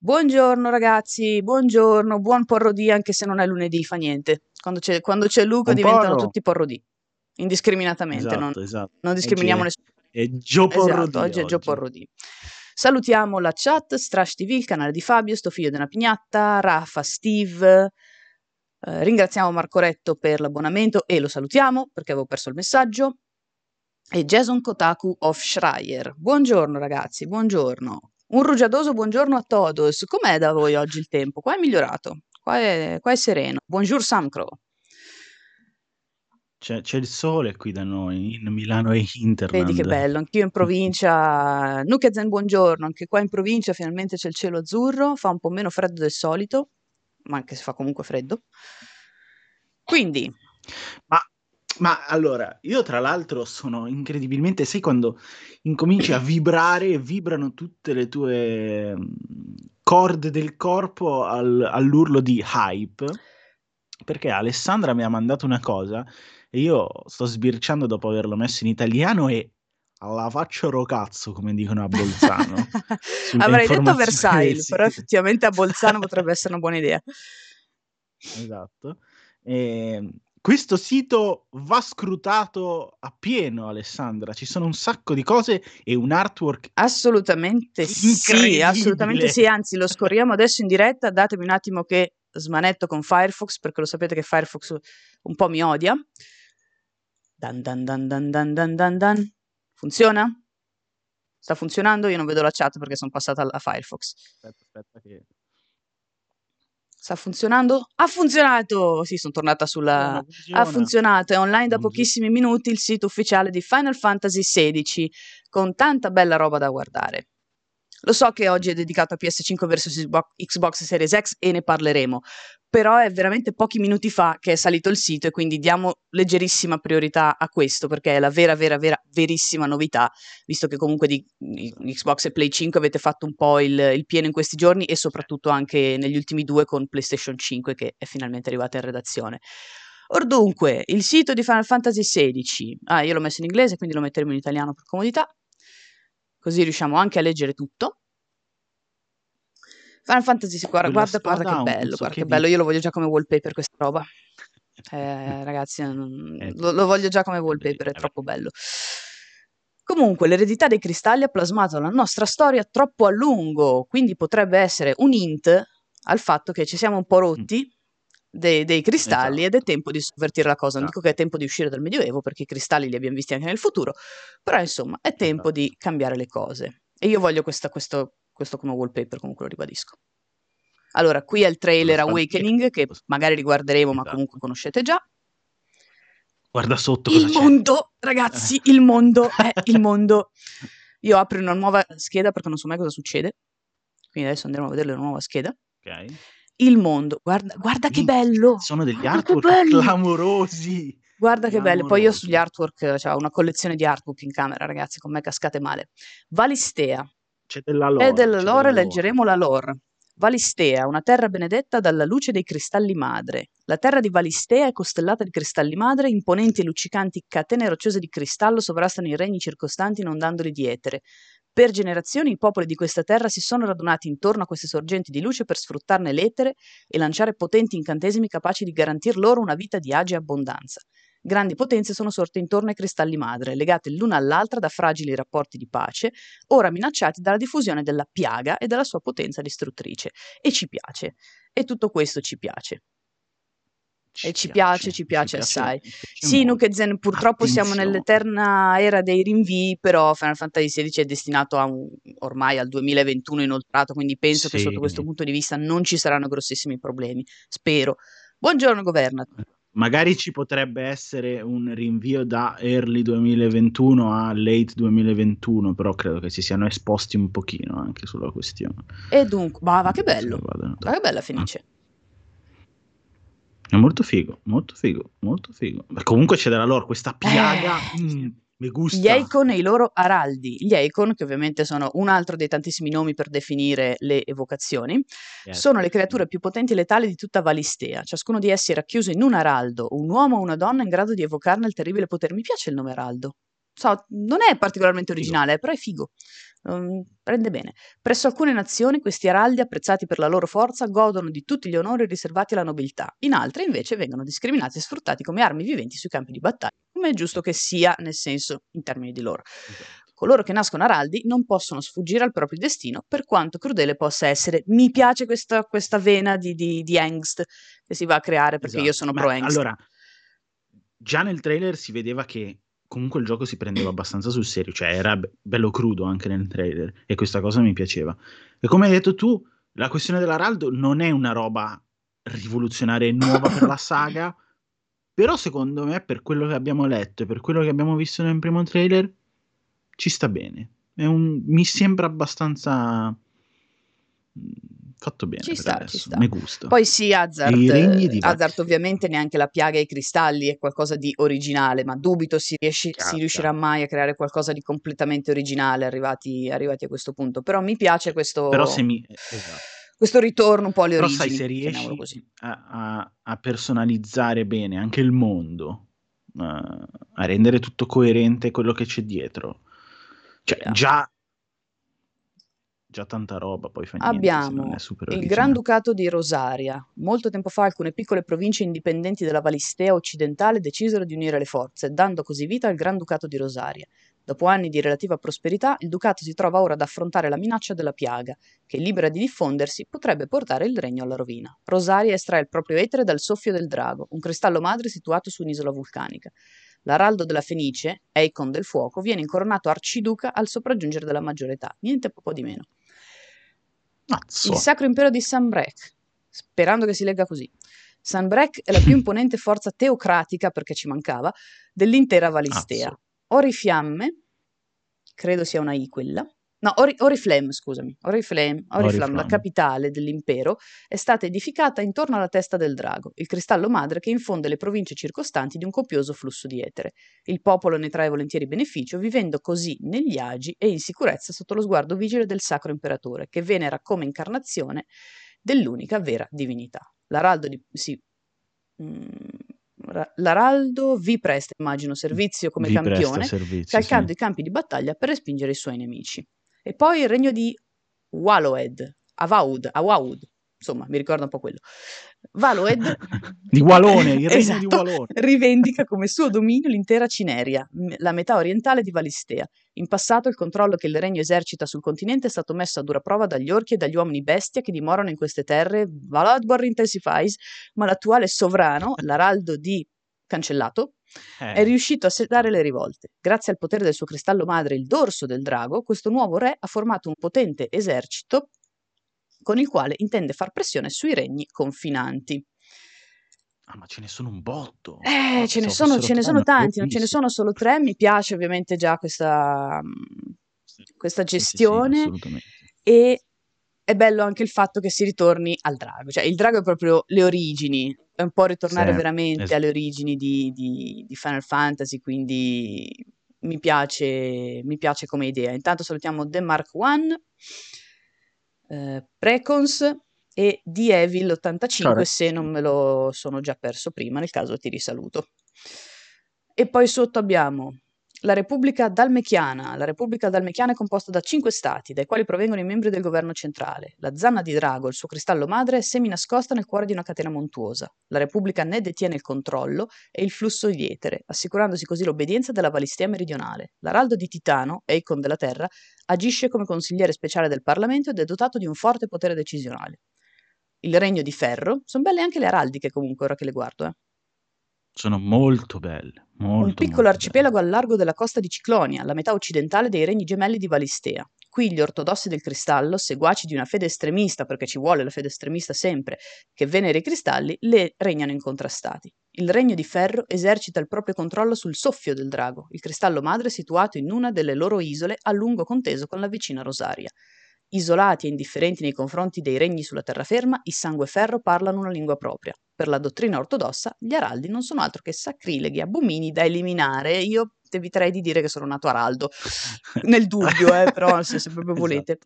Buongiorno ragazzi, buongiorno, buon porrodì anche se non è lunedì, fa niente. Quando c'è, quando c'è Luca Un diventano porro. tutti porrodì, indiscriminatamente, non, Esatto, esatto. non discriminiamo Oggi nessuno. è, è Gio Porrodì Esatto, oggi è Gio oggi. Porrodì. Salutiamo la chat, Strash TV, il canale di Fabio, sto figlio della pignatta, Rafa, Steve. Eh, ringraziamo Marco Retto per l'abbonamento e lo salutiamo perché avevo perso il messaggio. E Jason Kotaku of Schreier. Buongiorno ragazzi, buongiorno. Un rugiadoso buongiorno a todos. Com'è da voi oggi il tempo? Qua è migliorato, qua è, qua è sereno. Buongiorno Samcro. C'è, c'è il sole qui da noi, in Milano e Interland. Vedi che bello, anch'io in provincia. Nukezen, buongiorno, anche qua in provincia finalmente c'è il cielo azzurro, fa un po' meno freddo del solito, ma anche se fa comunque freddo. Quindi, Ma, ma allora, io tra l'altro sono incredibilmente, sai quando incominci a vibrare vibrano tutte le tue mm, corde del corpo al- all'urlo di hype? Perché Alessandra mi ha mandato una cosa e io sto sbirciando dopo averlo messo in italiano e alla faccia rocazzo, come dicono a Bolzano. avrei detto Versailles, sì. però effettivamente a Bolzano potrebbe essere una buona idea. Esatto. E questo sito va scrutato a pieno, Alessandra. Ci sono un sacco di cose e un artwork. Assolutamente sì, assolutamente sì, anzi lo scorriamo adesso in diretta, datemi un attimo che smanetto con Firefox perché lo sapete che Firefox un po' mi odia. Dan dan dan dan dan dan dan dan. Funziona? Sta funzionando? Io non vedo la chat perché sono passata a Firefox. Aspetta, aspetta che... Sta funzionando? Ha funzionato! Sì, sono tornata sulla... Funziona, Ha funzionato, è online da pochissimi minuti il sito ufficiale di Final Fantasy XVI con tanta bella roba da guardare. Lo so che oggi è dedicato a PS5 vs Xbox Series X e ne parleremo, però è veramente pochi minuti fa che è salito il sito e quindi diamo leggerissima priorità a questo perché è la vera, vera, vera, verissima novità, visto che comunque di Xbox e Play 5 avete fatto un po' il, il pieno in questi giorni e soprattutto anche negli ultimi due con PlayStation 5 che è finalmente arrivata in redazione. Or dunque, il sito di Final Fantasy XVI, ah io l'ho messo in inglese quindi lo metteremo in italiano per comodità, così riusciamo anche a leggere tutto. Final Fantasy, guarda, guarda, guarda che bello, guarda che che bello, io lo voglio già come wallpaper questa roba. Eh, ragazzi, non- Eh, lo, lo voglio già come wallpaper, è troppo bello. Comunque, l'eredità dei cristalli ha plasmato la nostra storia troppo a lungo, quindi potrebbe essere un hint al fatto che ci siamo un po' rotti dei, dei cristalli ed è Esatto. tempo di sovvertire la cosa. Non dico che è tempo di uscire dal Medioevo, perché i cristalli li abbiamo visti anche nel futuro, però insomma è tempo Esatto. di cambiare le cose. E io voglio questa- questo, questo come wallpaper, comunque lo ribadisco. Allora, qui è il trailer Awakening, che magari riguarderemo, ma Esatto. comunque conoscete già. Guarda sotto Il c'è. mondo, ragazzi, il mondo è il mondo. Io apro una nuova scheda perché non so mai cosa succede. Quindi adesso andremo a vedere la nuova scheda. Ok. Il mondo, guarda, guarda che bello! Sono degli Guarda artwork clamorosi. Guarda che bello. Poi io sugli artwork, cioè, ho una collezione di artwork in camera, ragazzi, con me cascate male. Valistea. C'è della lore. E della lore della lore. leggeremo la lore. Valistea, una terra benedetta dalla luce dei cristalli madre. La terra di Valistea è costellata di cristalli madre, imponenti e luccicanti catene rocciose di cristallo sovrastano i regni circostanti inondandoli di etere. Per generazioni i popoli di questa terra si sono radunati intorno a queste sorgenti di luce per sfruttarne l'etere e lanciare potenti incantesimi capaci di garantir loro una vita di agi e abbondanza. Grandi potenze sono sorte intorno ai cristalli madre, legate l'una all'altra da fragili rapporti di pace, ora minacciati dalla diffusione della piaga e dalla sua potenza distruttrice. E ci piace. E tutto questo ci piace. E ci piace, ci piace assai. mi piace Sì. Nukezen, purtroppo siamo Attenzione. nell'eterna era dei rinvii, però Final Fantasy XVI è destinato a un- ormai al 2021 inoltrato, quindi penso che Sì. sotto questo punto di vista non ci saranno grossissimi problemi. Spero. Buongiorno, Governat. Magari ci potrebbe essere un rinvio da early 2021 a late 2021, però credo che si siano esposti un pochino anche sulla questione. E dunque, ma va che bello. Va che bella felice. È molto figo, molto figo, molto figo. Ma comunque c'è della lore, questa piaga, Eh. Gli Eikon e i loro araldi. Gli Eikon, che ovviamente sono un altro dei tantissimi nomi per definire le evocazioni, sono le creature più potenti e letali di tutta Valistea. Ciascuno di essi è racchiuso in un araldo, un uomo o una donna in grado di evocarne il terribile potere. Mi piace il nome araldo. so, non è particolarmente originale, figo. però è figo. Um, prende bene. Presso alcune nazioni questi araldi, apprezzati per la loro forza, godono di tutti gli onori riservati alla nobiltà. In altre, invece, vengono discriminati e sfruttati come armi viventi sui campi di battaglia, come è giusto che sia, nel senso, in termini di loro. Esatto. Coloro che nascono araldi non possono sfuggire al proprio destino, per quanto crudele possa essere. Mi piace questa, questa vena di, di, di, angst che si va a creare perché esatto. io sono pro angst. Allora, già nel trailer si vedeva che comunque il gioco si prendeva abbastanza sul serio, cioè era be- bello crudo anche nel trailer e questa cosa mi piaceva. E come hai detto tu, la questione dell'Araldo non è una roba rivoluzionaria e nuova per la saga, però secondo me per quello che abbiamo letto e per quello che abbiamo visto nel primo trailer ci sta bene. Un, mi sembra abbastanza fatto bene. Ci sta, ci sta. Mi gusta. Poi sì, Hazard, Hazard ovviamente neanche la piaga e i cristalli è qualcosa di originale, ma dubito si, riesci, si riuscirà mai a creare qualcosa di completamente originale arrivati, arrivati, a questo punto. Però mi piace questo... Però se mi... Esatto. Questo ritorno un po' alle Però origini. sai, se riesci a, a, a, personalizzare bene anche il mondo, uh, a rendere tutto coerente quello che c'è dietro, cioè yeah. già già tanta roba, poi fa niente Abbiamo il Granducato di Rosaria. Molto tempo fa alcune piccole province indipendenti della Valistea occidentale decisero di unire le forze, dando così vita al Granducato di Rosaria. Dopo anni di relativa prosperità, il ducato si trova ora ad affrontare la minaccia della piaga, che libera di diffondersi potrebbe portare il regno alla rovina. Rosaria estrae il proprio etere dal soffio del drago, un cristallo madre situato su un'isola vulcanica. L'araldo della Fenice, Eikon del fuoco, viene incoronato arciduca al sopraggiungere della maggiore età, niente po' di meno. Mazzo. Il Sacro Impero di Sanbrek, sperando che si legga così. Sanbrek è la più imponente forza teocratica, perché ci mancava, dell'intera Valistea. Mazzo. Orifiamme, credo sia una I quella, No, Ori- Oriflame, scusami. Oriflame, Oriflame, Oriflame, la capitale dell'impero, è stata edificata intorno alla testa del drago, il cristallo madre che infonde le province circostanti di un copioso flusso di etere. Il popolo ne trae volentieri beneficio, vivendo così negli agi e in sicurezza sotto lo sguardo vigile del sacro imperatore, che venera come incarnazione dell'unica vera divinità. L'araldo di... Sì. Mm, L'araldo vi presta, immagino, servizio come vi campione, servizio, calcando sì. i campi di battaglia per respingere i suoi nemici. E poi il regno di Waloed, Avaud, Awaud, insomma, mi ricorda un po' quello. Valoed di Walone, il regno esatto, di Walone. rivendica come suo dominio l'intera Cineria, la metà orientale di Valistea. In passato il controllo che il regno esercita sul continente è stato messo a dura prova dagli orchi e dagli uomini bestia che dimorano in queste terre, Valadbar intensifies, ma l'attuale sovrano, l'araldo di cancellato, eh. è riuscito a sedare le rivolte. Grazie al potere del suo cristallo madre, il dorso del drago, questo nuovo re ha formato un potente esercito con il quale intende far pressione sui regni confinanti. Ah, ma ce ne sono un botto. Eh, ce ne sono, ce ne sono tanti, non ce ne sono solo tre. Mi piace ovviamente già questa, questa gestione. Sì, sì, e è bello anche il fatto che si ritorni al drago. Cioè, il drago è proprio le origini, è un po' ritornare sì, veramente es- alle origini di, di, di, Final Fantasy, quindi mi piace, mi piace come idea. Intanto salutiamo The Mark One, eh, Precons e The Evil 85 Correct. se non me lo sono già perso prima, nel caso ti risaluto. E poi sotto abbiamo la Repubblica Dalmechiana. La Repubblica Dalmechiana è composta da cinque stati, dai quali provengono i membri del governo centrale. La zanna di drago, il suo cristallo madre, è semi-nascosta nel cuore di una catena montuosa. La Repubblica ne detiene il controllo e il flusso di etere, assicurandosi così l'obbedienza della Valistea meridionale. L'Araldo di Titano, Eikon della Terra, agisce come consigliere speciale del Parlamento ed è dotato di un forte potere decisionale. Il Regno di Ferro, sono belle anche le araldiche comunque, ora che le guardo, eh. Sono molto belle. Molto, un piccolo arcipelago belle. al largo della costa di Ciclonia, la metà occidentale dei regni gemelli di Valistea. Qui gli ortodossi del cristallo, seguaci di una fede estremista, perché ci vuole la fede estremista sempre, che venera i cristalli, le regnano incontrastati. Il regno di ferro esercita il proprio controllo sul soffio del drago, il cristallo madre situato in una delle loro isole a lungo conteso con la vicina Rosaria. Isolati e indifferenti nei confronti dei regni sulla terraferma, i sangueferro parlano una lingua propria. Per la dottrina ortodossa, gli araldi non sono altro che sacrileghi abomini da eliminare. Io eviterei di dire che sono nato araldo, nel dubbio, eh, però se, se proprio esatto.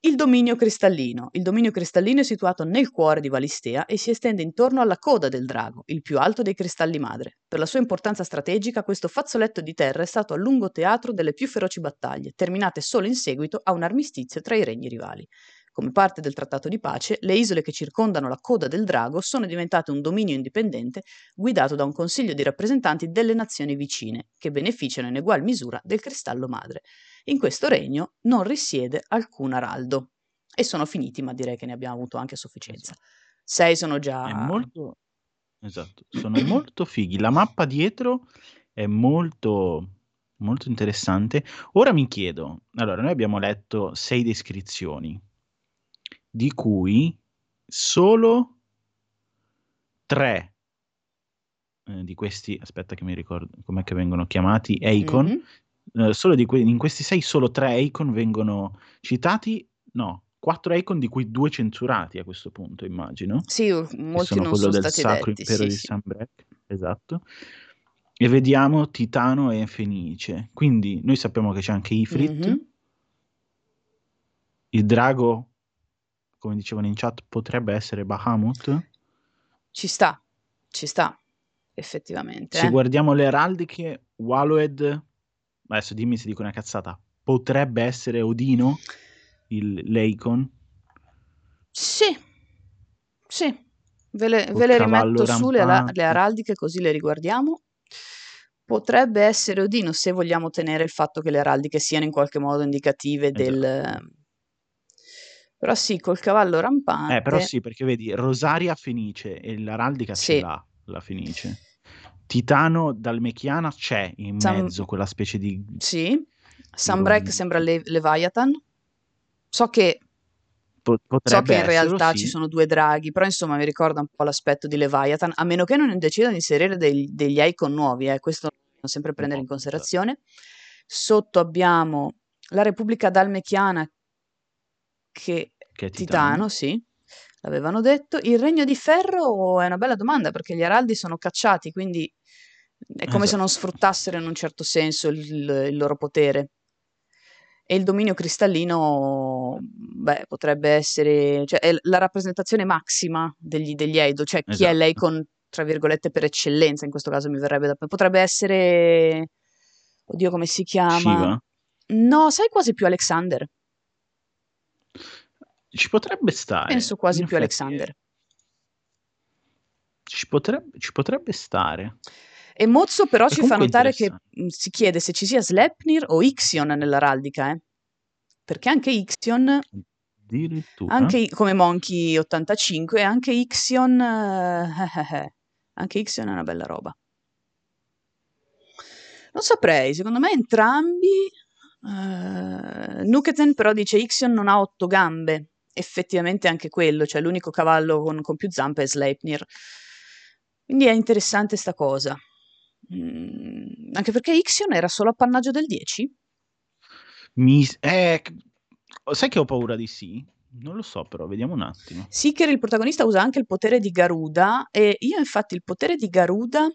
Il dominio cristallino. Il dominio cristallino è situato nel cuore di Valistea e si estende intorno alla coda del drago, il più alto dei cristalli madre. Per la sua importanza strategica, questo fazzoletto di terra è stato a lungo teatro delle più feroci battaglie, terminate solo in seguito a un armistizio tra i regni rivali. Come parte del trattato di pace, le isole che circondano la coda del drago sono diventate un dominio indipendente guidato da un consiglio di rappresentanti delle nazioni vicine, che beneficiano in egual misura del cristallo madre. In questo regno non risiede alcun araldo. E sono finiti, ma direi che ne abbiamo avuto anche a sufficienza. Esatto. Sei sono già... È molto... Esatto, sono molto fighi. La mappa dietro è molto molto interessante. Ora mi chiedo, allora noi abbiamo letto sei descrizioni, di cui solo tre eh, di questi, aspetta che mi ricordo com'è che vengono chiamati, Icon, mm-hmm. Eh, solo que- in questi sei solo tre Icon vengono citati, no, quattro Icon di cui due censurati a questo punto, immagino. Sì, molti sono non quello sono del stati Sacro detti, Impero sì, di sì. Sanbrec, esatto. E vediamo Titano e Fenice. Quindi noi sappiamo che c'è anche Ifrit. Mhm. Il drago, come dicevano in chat, potrebbe essere Bahamut. Ci sta, ci sta, effettivamente. Se eh. guardiamo le araldiche, Waloed, adesso dimmi se dico una cazzata, potrebbe essere Odino, il l'Eikon, Sì, sì, ve le, ve le rimetto su le, rampante. le araldiche così le riguardiamo. Potrebbe essere Odino se vogliamo tenere il fatto che le araldiche siano in qualche modo indicative Esatto. del... Però sì, col cavallo rampante. Eh, però sì, perché vedi, Rosaria Fenice e l'araldica Sì. ce l'ha, la Fenice. Titano Dalmechiana c'è in Sam- mezzo quella specie di... Sì, Sunbreak sembra Le- Leviathan. So che, po- so potrebbe che in realtà sì. ci sono due draghi, però insomma mi ricorda un po' l'aspetto di Leviathan, a meno che non decidano di inserire degli, degli icon nuovi, eh, questo dobbiamo sempre prendere in esatto. considerazione. Sotto abbiamo la Repubblica Dalmechiana, che Che è Titano, Titano. sì, l'avevano detto. Il Regno di Ferro è una bella domanda perché gli araldi sono cacciati, quindi è come se Esatto. non sfruttassero in un certo senso il, il loro potere. E il dominio cristallino, beh, potrebbe essere, cioè, è la rappresentazione massima degli, degli Eido, cioè chi è Esatto. l'Eikon, tra virgolette, per eccellenza, in questo caso mi verrebbe da... Potrebbe essere, oddio, come si chiama? Shiva? No, sai quasi più Alexander. Ci potrebbe stare. Penso quasi più Alexander. Ci potrebbe, ci potrebbe stare. E Mozzo però È ci fa notare che mh, si chiede se ci sia Sleipnir o Ixion nell'araldica, eh? Perché anche Ixion, anche come Monkey 85, anche Ixion, eh, eh, eh, anche Ixion è una bella roba. Non saprei, secondo me entrambi. eh, Nuketen però dice Ixion non ha otto gambe. Effettivamente anche quello, cioè l'unico cavallo con, con più zampe è Sleipnir. Quindi è interessante sta cosa. Mm, anche perché Ixion era solo appannaggio del 10? Mi, eh, sai che ho paura di sì? Non lo so, però vediamo un attimo. Seeker, il protagonista, usa anche il potere di Garuda e io infatti il potere di Garuda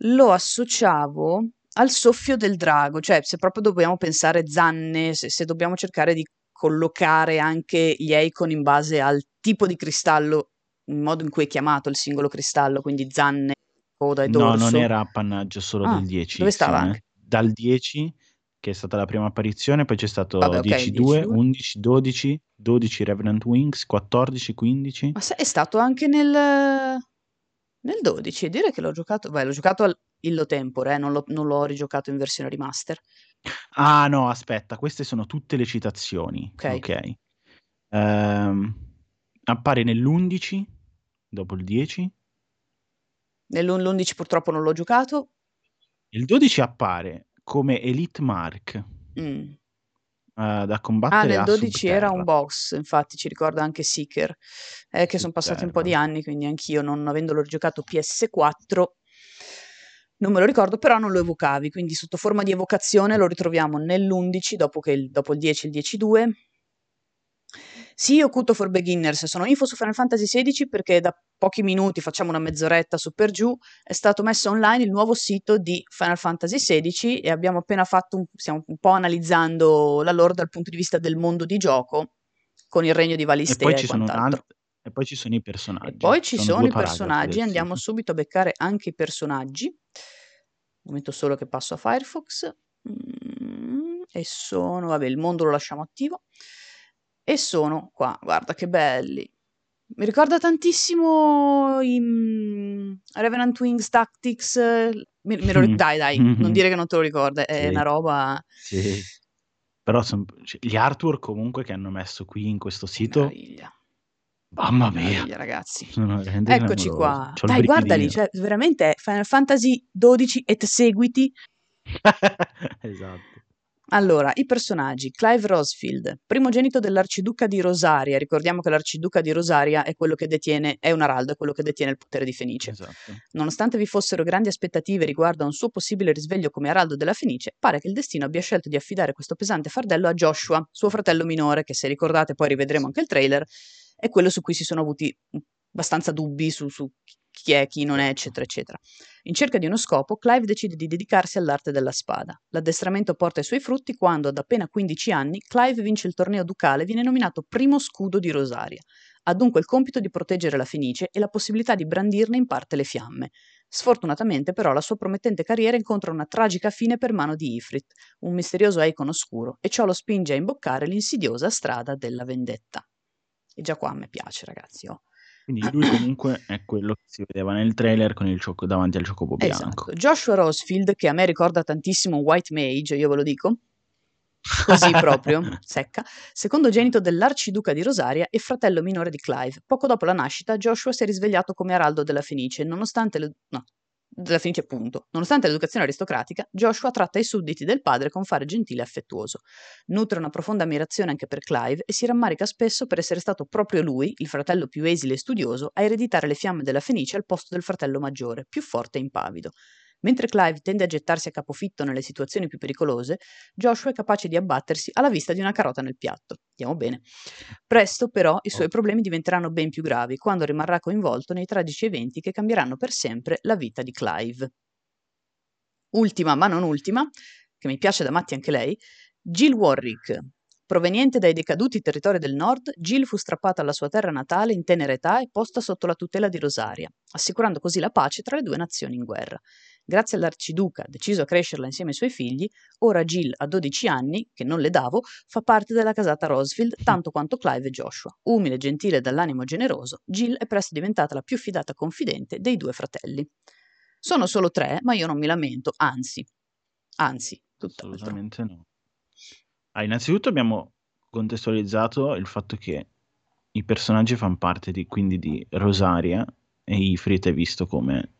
lo associavo al soffio del drago, cioè se proprio dobbiamo pensare zanne, se, se dobbiamo cercare di collocare anche gli icon in base al tipo di cristallo, il modo in cui è chiamato il singolo cristallo, quindi zanne, coda e No, dorso. non era appannaggio solo Ah, del 10. dove stava eh. Dal 10, che è stata la prima apparizione, poi c'è stato Vabbè, ok, 10-2, 10-2. 11, 12, 12 Revenant Wings, 14, 15. Ma è stato anche nel, nel 12, dire che l'ho giocato, beh, l'ho giocato al illo tempore, eh, non, l'ho, non l'ho rigiocato in versione remaster. Ah no, aspetta, queste sono tutte le citazioni. Ok. Ok. Ehm, appare nell'11, dopo il 10. Nell'11 purtroppo non l'ho giocato. Il 12 appare come Elite Mark Mm. eh, da Ah, combattere nel a 12 era un box, infatti ci ricorda anche Seeker, eh, che sono passati un po' di anni, quindi anch'io non avendolo giocato PS4 non me lo ricordo, però non lo evocavi, quindi sotto forma di evocazione lo ritroviamo nell'11 dopo, che il, dopo il 10 il 10-2. Sì, Occulto for Beginners, sono info su Final Fantasy XVI perché da pochi minuti, facciamo una mezz'oretta su per giù, è stato messo online il nuovo sito di Final Fantasy XVI e abbiamo appena fatto, un, stiamo un po' analizzando la lore dal punto di vista del mondo di gioco con il regno di Valistea e, e, poi ci sono quant'altro. tanti, e poi ci sono i personaggi. E poi ci sono, sono i personaggi, andiamo subito a beccare anche i personaggi. Un momento solo che passo a Firefox. Mm, e sono, vabbè, il mondo lo lasciamo attivo. E sono qua, guarda che belli. Mi ricorda tantissimo i mm, Revenant Wings Tactics. Mi, lo, Mm. dai, dai, non dire che non te lo ricorda, è Sì. una roba Sì. Però son- cioè, gli artwork comunque che hanno messo qui in questo sito, meraviglia. Mamma mia, Meraviglia, ragazzi. Eccoci qua. C'ho Dai, guardali, cioè, veramente Final Fantasy XII et seguiti. esatto. Allora, i personaggi. Clive Rosfield, primogenito dell'arciduca di Rosaria. Ricordiamo che l'arciduca di Rosaria è quello che detiene, è un araldo, è quello che detiene il potere di Fenice. Esatto. Nonostante vi fossero grandi aspettative riguardo a un suo possibile risveglio come araldo della Fenice, pare che il destino abbia scelto di affidare questo pesante fardello a Joshua, suo fratello minore, che se ricordate poi rivedremo anche il trailer, è quello su cui si sono avuti abbastanza dubbi su, su chi è, chi non è, eccetera, eccetera. In cerca di uno scopo, Clive decide di dedicarsi all'arte della spada. L'addestramento porta i suoi frutti quando, ad appena 15 anni, Clive vince il torneo ducale e viene nominato primo scudo di Rosaria. Ha dunque il compito di proteggere la Fenice e la possibilità di brandirne in parte le fiamme. Sfortunatamente, però, la sua promettente carriera incontra una tragica fine per mano di Ifrit, un misterioso Eikon oscuro, e ciò lo spinge a imboccare l'insidiosa strada della vendetta. E già qua a me piace, ragazzi. Oh. Quindi lui comunque è quello che si vedeva nel trailer con il cioco davanti al ciocobo bianco. Esatto. Joshua Rosfield, che a me ricorda tantissimo White Mage, io ve lo dico, così proprio, secca, secondogenito dell'arciduca di Rosaria e fratello minore di Clive. Poco dopo la nascita, Joshua si è risvegliato come araldo della Fenice, nonostante le... no, della Fenice appunto. Nonostante l'educazione aristocratica, Joshua tratta i sudditi del padre con fare gentile e affettuoso. Nutre una profonda ammirazione anche per Clive e si rammarica spesso per essere stato proprio lui, il fratello più esile e studioso, a ereditare le fiamme della Fenice al posto del fratello maggiore, più forte e impavido. Mentre Clive tende a gettarsi a capofitto nelle situazioni più pericolose, Joshua è capace di abbattersi alla vista di una carota nel piatto. Andiamo bene. Presto, però, i suoi problemi diventeranno ben più gravi quando rimarrà coinvolto nei tragici eventi che cambieranno per sempre la vita di Clive. Ultima, ma non ultima, che mi piace da matti anche lei, Jill Warwick. Proveniente dai decaduti territori del nord, Jill fu strappata alla sua terra natale in tenera età e posta sotto la tutela di Rosaria, assicurando così la pace tra le due nazioni in guerra. Grazie all'arciduca, deciso a crescerla insieme ai suoi figli, ora Jill, a 12 anni, che non le davo, fa parte della casata Rosfield tanto quanto Clive e Joshua. Umile, gentile e dall'animo generoso, Jill è presto diventata la più fidata confidente dei due fratelli. Sono solo tre, ma io non mi lamento, anzi, anzi, tutt'altro. Assolutamente no. Ah, innanzitutto abbiamo contestualizzato il fatto che i personaggi fanno parte di, quindi di Rosaria e Ifrit è visto come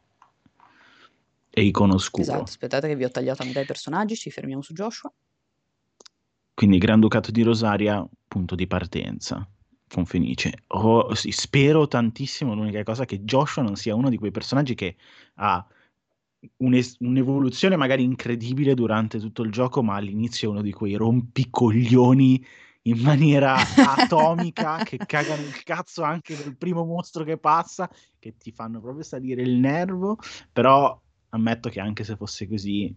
è icono oscuro. Esatto, aspettate che vi ho tagliato a metà i personaggi, ci fermiamo su Joshua. Quindi Granducato di Rosaria, punto di partenza con Fenice. Oh, sì, spero tantissimo, l'unica cosa, che Joshua non sia uno di quei personaggi che ha un'es- un'evoluzione magari incredibile durante tutto il gioco, ma all'inizio è uno di quei rompicoglioni in maniera atomica che cagano il cazzo anche del primo mostro che passa, che ti fanno proprio salire il nervo, però ammetto che anche se fosse così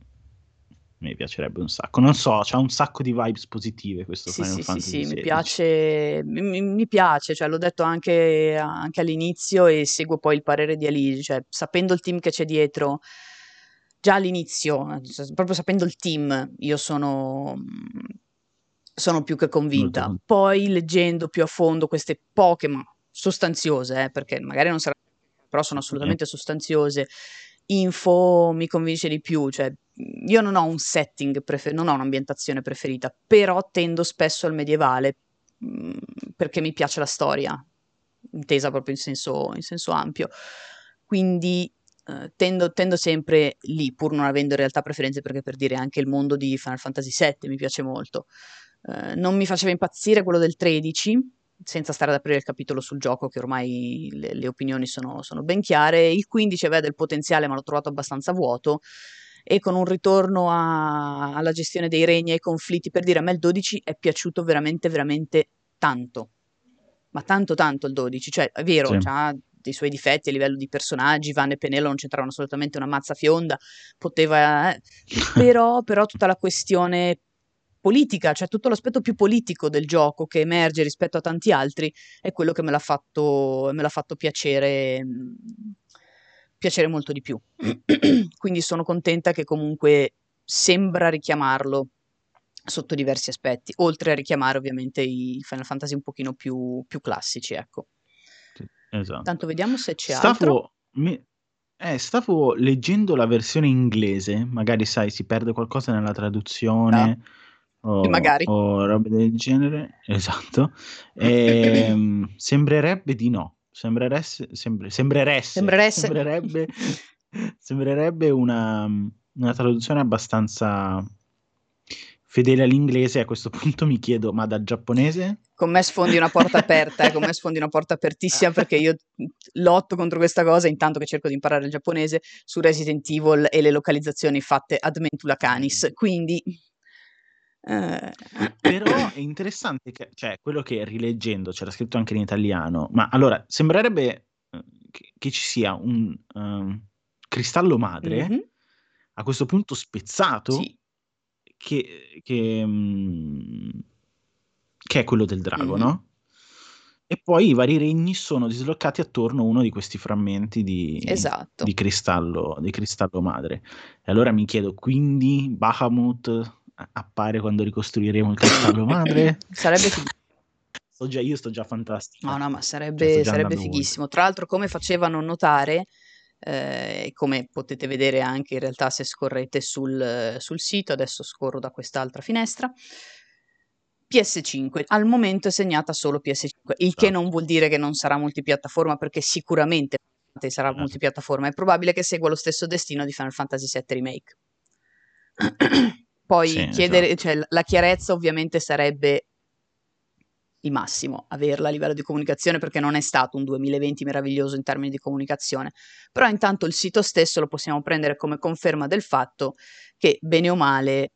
mi piacerebbe un sacco. Non so, c'ha un sacco di vibes positive questo Sì, Final sì, sì, Fantasy sì, mi XVI. piace, mi, mi- mi piace, cioè l'ho detto anche, anche all'inizio e seguo poi il parere di Aligi, cioè sapendo il team che c'è dietro, già all'inizio, proprio sapendo il team, io sono, sono più che convinta. Molto Poi leggendo più a fondo queste poche, ma sostanziose, eh, perché magari non saranno, però sono assolutamente sostanziose, info mi convince di più, cioè io non ho un setting, prefer- non ho un'ambientazione preferita, però tendo spesso al medievale mh, perché mi piace la storia, intesa proprio in senso, in senso ampio. Quindi eh, tendo, tendo sempre lì, pur non avendo in realtà preferenze, perché per dire anche il mondo di Final Fantasy VII mi piace molto. Eh, non mi faceva impazzire quello del 13, senza stare ad aprire il capitolo sul gioco, che ormai le, le opinioni sono, sono ben chiare. Il 15 aveva del potenziale, ma l'ho trovato abbastanza vuoto. E con un ritorno a- alla gestione dei regni e ai conflitti, per dire, a me il 12 è piaciuto veramente, veramente tanto. ma tanto tanto il 12, cioè è vero, Sì. ha dei suoi difetti a livello di personaggi, Van e Penelo non c'entravano assolutamente una mazza fionda, poteva... eh, però, però tutta la questione politica, cioè tutto l'aspetto più politico del gioco che emerge rispetto a tanti altri è quello che me l'ha fatto, me l'ha fatto piacere, mh, piacere molto di più. Quindi sono contenta che comunque sembra richiamarlo sotto diversi aspetti, oltre a richiamare ovviamente i Final Fantasy un pochino più, più classici, ecco. Sì, esatto. Tanto vediamo se c'è altro. Stavo, mi- eh, stavo leggendo la versione inglese, magari sai, si perde qualcosa nella traduzione o, magari. o robe del genere. Esatto. Ehm, sembrerebbe di no. Sembreresse, sembre- sembreresse- Sembreresse. sembrerebbe, sembrerebbe una, una traduzione abbastanza fedele all'inglese. A questo punto mi chiedo, ma dal giapponese? Con me sfondi una porta aperta, eh, con me sfondi una porta apertissima perché io lotto contro questa cosa intanto che cerco di imparare il giapponese su Resident Evil e le localizzazioni fatte ad Mentula Canis, quindi... eh, Però è interessante che, cioè, quello che rileggendo c'era scritto anche in italiano, ma allora sembrerebbe eh, che, che ci sia un ehm, cristallo madre mhm, a questo punto spezzato sì, che, che, mm, che è quello del drago, Mhm. no? E poi i vari regni sono dislocati attorno a uno di questi frammenti di, esatto. di cristallo, di cristallo madre. E allora mi chiedo, quindi Bahamut appare quando ricostruiremo il cristallo madre? Sarebbe fighissimo. Sto già, io sto già fantastico. No, no, ma Cioè, sarebbe, già sarebbe fighissimo. Tra l'altro, come facevano notare, eh, come potete vedere anche in realtà se scorrete sul, sul sito, adesso scorro da quest'altra finestra, PS5 al momento è segnata solo PS5, il che Esatto. non vuol dire che non sarà multipiattaforma, perché sicuramente sarà Certo. multipiattaforma. È probabile che segua lo stesso destino di Final Fantasy VII Remake. Poi Sì, chiedere, esatto. cioè, la chiarezza ovviamente sarebbe il massimo averla a livello di comunicazione perché non è stato un 2020 meraviglioso in termini di comunicazione, però intanto il sito stesso lo possiamo prendere come conferma del fatto che bene o male eh,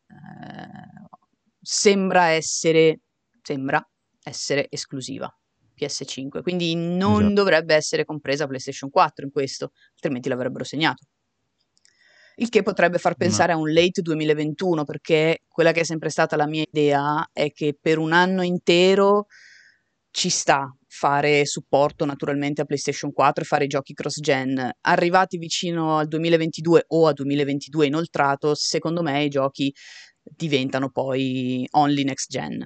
sembra essere sembra essere esclusiva PS5, quindi non Esatto. dovrebbe essere compresa PlayStation 4 in questo, altrimenti l'avrebbero segnato. Il che potrebbe far pensare a un late 2021, perché quella che è sempre stata la mia idea è che per un anno intero ci sta fare supporto naturalmente a PlayStation 4 e fare giochi cross-gen. Arrivati vicino al 2022 o a 2022 inoltrato, secondo me i giochi diventano poi only next gen.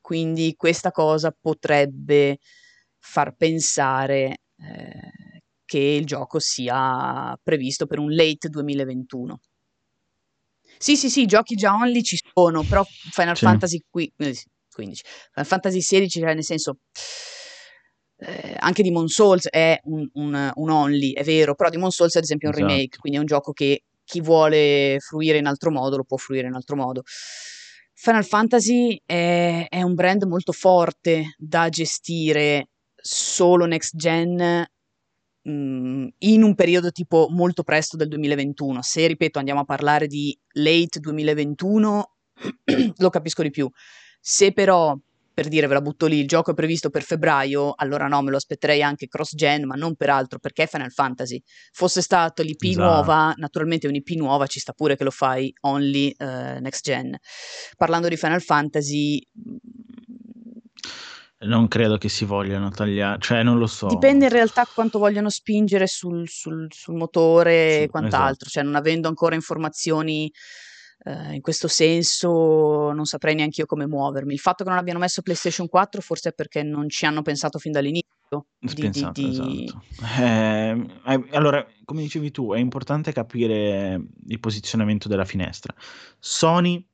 Quindi questa cosa potrebbe far pensare eh, che il gioco sia previsto per un late 2021. Sì, sì, sì, i giochi già only ci sono, però Final Sì. Fantasy qui- eh, sì, 15, Final Fantasy XVI, cioè nel senso, eh, anche Demon Souls è un, un- un only, è vero, però Demon Souls è ad esempio un Esatto. remake, quindi è un gioco che chi vuole fruire in altro modo lo può fruire in altro modo. Final Fantasy è, è un brand molto forte da gestire solo next gen mm, in un periodo tipo molto presto del 2021. Se, ripeto, andiamo a parlare di late 2021, lo capisco di più. Se però, per dire, ve la butto lì, il gioco è previsto per febbraio, allora no, me lo aspetterei anche cross-gen, ma non per altro, perché è Final Fantasy. Fosse stato l'IP Esatto. nuova, naturalmente un'IP nuova ci sta pure che lo fai only eh, next gen. Parlando di Final Fantasy, Non credo che si vogliano tagliare, cioè non lo so. Dipende in realtà quanto vogliono spingere sul, sul- sul motore e Su- quant'altro, esatto. cioè non avendo ancora informazioni eh, in questo senso non saprei neanche io come muovermi. Il fatto che non abbiano messo PlayStation 4 forse è perché non ci hanno pensato fin dall'inizio. di- di- di- esatto. Eh, eh, allora, come dicevi tu, è importante capire il posizionamento della finestra. Sony,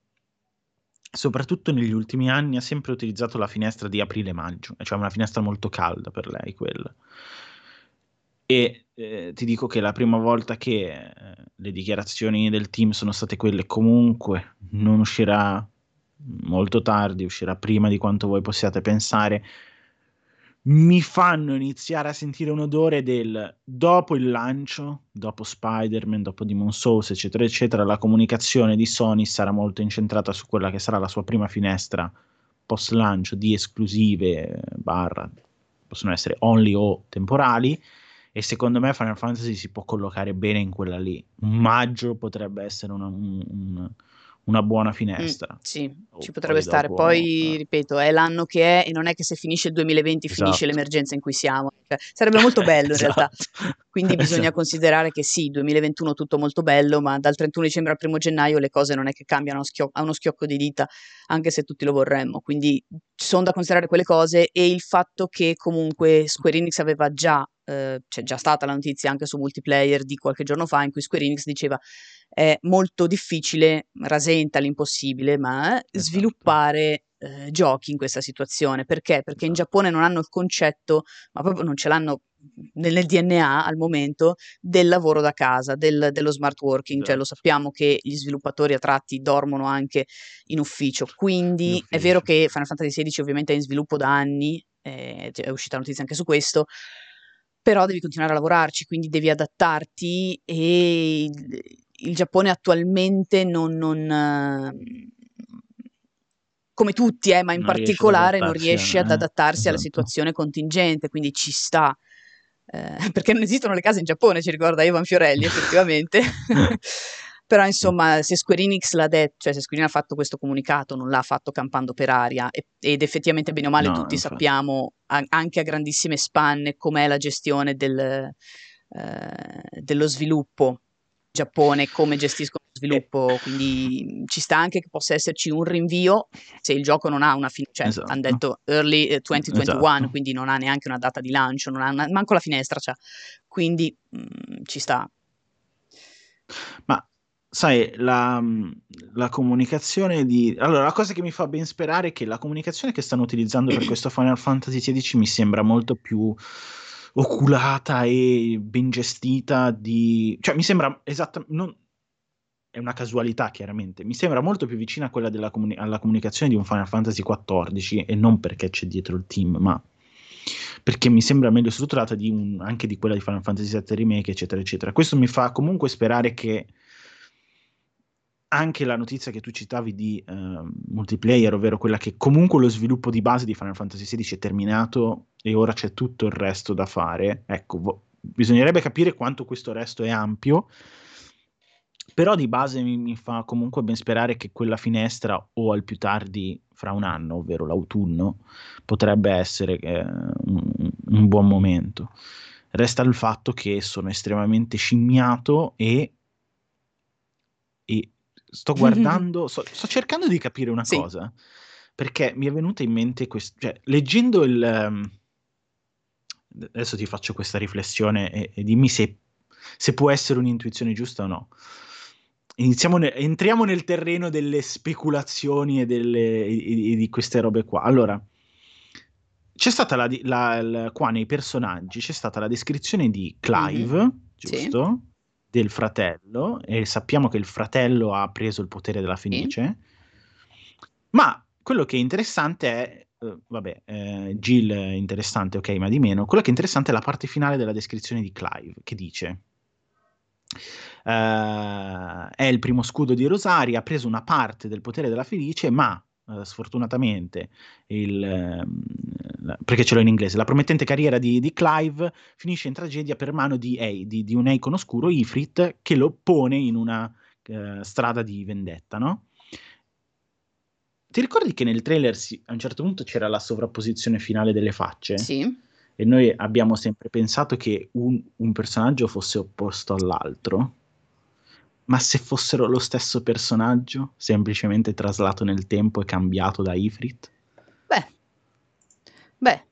soprattutto negli ultimi anni, ha sempre utilizzato la finestra di aprile-maggio, cioè una finestra molto calda per lei quella. E eh, ti dico che la prima volta che eh, le dichiarazioni del team sono state quelle comunque non uscirà molto tardi, uscirà prima di quanto voi possiate pensare, mi fanno iniziare a sentire un odore del dopo il lancio, dopo Spider-Man, dopo Demon Souls, eccetera, eccetera, la comunicazione di Sony sarà molto incentrata su quella che sarà la sua prima finestra post lancio di esclusive barra possono essere only o temporali e secondo me Final Fantasy si può collocare bene in quella lì. Un maggio potrebbe essere una, un, una buona finestra. Mm, sì, ci potrebbe stare. Buono, Poi, eh. ripeto, è l'anno che è e non è che se finisce il 2020 esatto. finisce l'emergenza in cui siamo. Cioè, sarebbe molto bello in esatto. realtà. Quindi bisogna esatto. considerare che sì, 2021 tutto molto bello, ma dal 31 dicembre al 1 gennaio le cose non è che cambiano a, schio- a uno schiocco di dita, anche se tutti lo vorremmo. Quindi ci sono da considerare quelle cose e il fatto che comunque Square Enix aveva già eh, c'è già stata la notizia anche su multiplayer di qualche giorno fa in cui Square Enix diceva è molto difficile, rasenta l'impossibile, ma esatto. sviluppare eh, giochi in questa situazione. Perché? Perché in esatto. Giappone non hanno il concetto, ma proprio non ce l'hanno nel DNA al momento del lavoro da casa, del, dello smart working, cioè lo certo. sappiamo che gli sviluppatori a tratti dormono anche in ufficio, quindi in ufficio. è vero che Final Fantasy XVI ovviamente è in sviluppo da anni, eh, è uscita notizia anche su questo, però devi continuare a lavorarci, quindi devi adattarti e il, il Giappone attualmente non, non come tutti, eh, ma in non particolare non riesce ad adattarsi eh, alla esatto. situazione contingente, quindi ci sta. Eh, perché non esistono le case in Giappone, ci ricorda Ivan Fiorelli effettivamente. Però insomma, se Square Enix l'ha detto, cioè se Square Enix ha fatto questo comunicato, non l'ha fatto campando per aria e, ed effettivamente bene o male no, tutti infatti. sappiamo a, anche a grandissime spanne com'è la gestione del, eh, dello sviluppo Giappone, come gestiscono lo sviluppo, quindi ci sta anche che possa esserci un rinvio se il gioco non ha una fine, cioè esatto. hanno detto early 2021, eh, esatto. quindi non ha neanche una data di lancio, non ha una, manco la finestra, cioè. quindi mh, mm, ci sta. Ma sai, la, la, comunicazione di... Allora, la cosa che mi fa ben sperare è che la comunicazione che stanno utilizzando per questo Final Fantasy XVI mi sembra molto più oculata e ben gestita di... Cioè, mi sembra esattamente... Non... È una casualità, chiaramente. Mi sembra molto più vicina a quella della comuni- alla comunicazione di un Final Fantasy XIV e non perché c'è dietro il team, ma perché mi sembra meglio strutturata di un, anche di quella di Final Fantasy VII Remake, eccetera, eccetera. Questo mi fa comunque sperare che anche la notizia che tu citavi di uh, multiplayer, ovvero quella che comunque lo sviluppo di base di Final Fantasy XVI è terminato e ora c'è tutto il resto da fare. Ecco, vo- bisognerebbe capire quanto questo resto è ampio, però di base mi, mi, fa comunque ben sperare che quella finestra o al più tardi fra un anno, ovvero l'autunno, potrebbe essere eh, un, un buon momento. Resta il fatto che sono estremamente scimmiato e e sto guardando, sto, sto cercando di capire una sì. cosa, perché mi è venuta in mente, quest- cioè, leggendo il... Um, adesso ti faccio questa riflessione e, e dimmi se, se, può essere un'intuizione giusta o no. Ne- entriamo nel terreno delle speculazioni e, delle, e, e, di queste robe qua. Allora, c'è stata la, la, la, qua nei personaggi, c'è stata la descrizione di Clive, mm-hmm. giusto? Sì del fratello e sappiamo che il fratello ha preso il potere della Fenice. Sì. Ma quello che è interessante è, uh, vabbè, eh, Jill è interessante, ok, ma di meno. Quello che è interessante è la parte finale della descrizione di Clive, che dice... Uh, è il primo scudo di Rosaria, ha preso una parte del potere della Felice, ma Uh, sfortunatamente, il, uh, perché ce l'ho in inglese, la promettente carriera di, di Clive finisce in tragedia per mano di, Ei, di, di un Eikon oscuro, Ifrit, che lo pone in una uh, strada di vendetta, no? Ti ricordi che nel trailer si, a un certo punto c'era la sovrapposizione finale delle facce? Sì. E noi abbiamo sempre pensato che un, un personaggio fosse opposto all'altro ma se fossero lo stesso personaggio, semplicemente traslato nel tempo e cambiato da Ifrit? Beh, beh,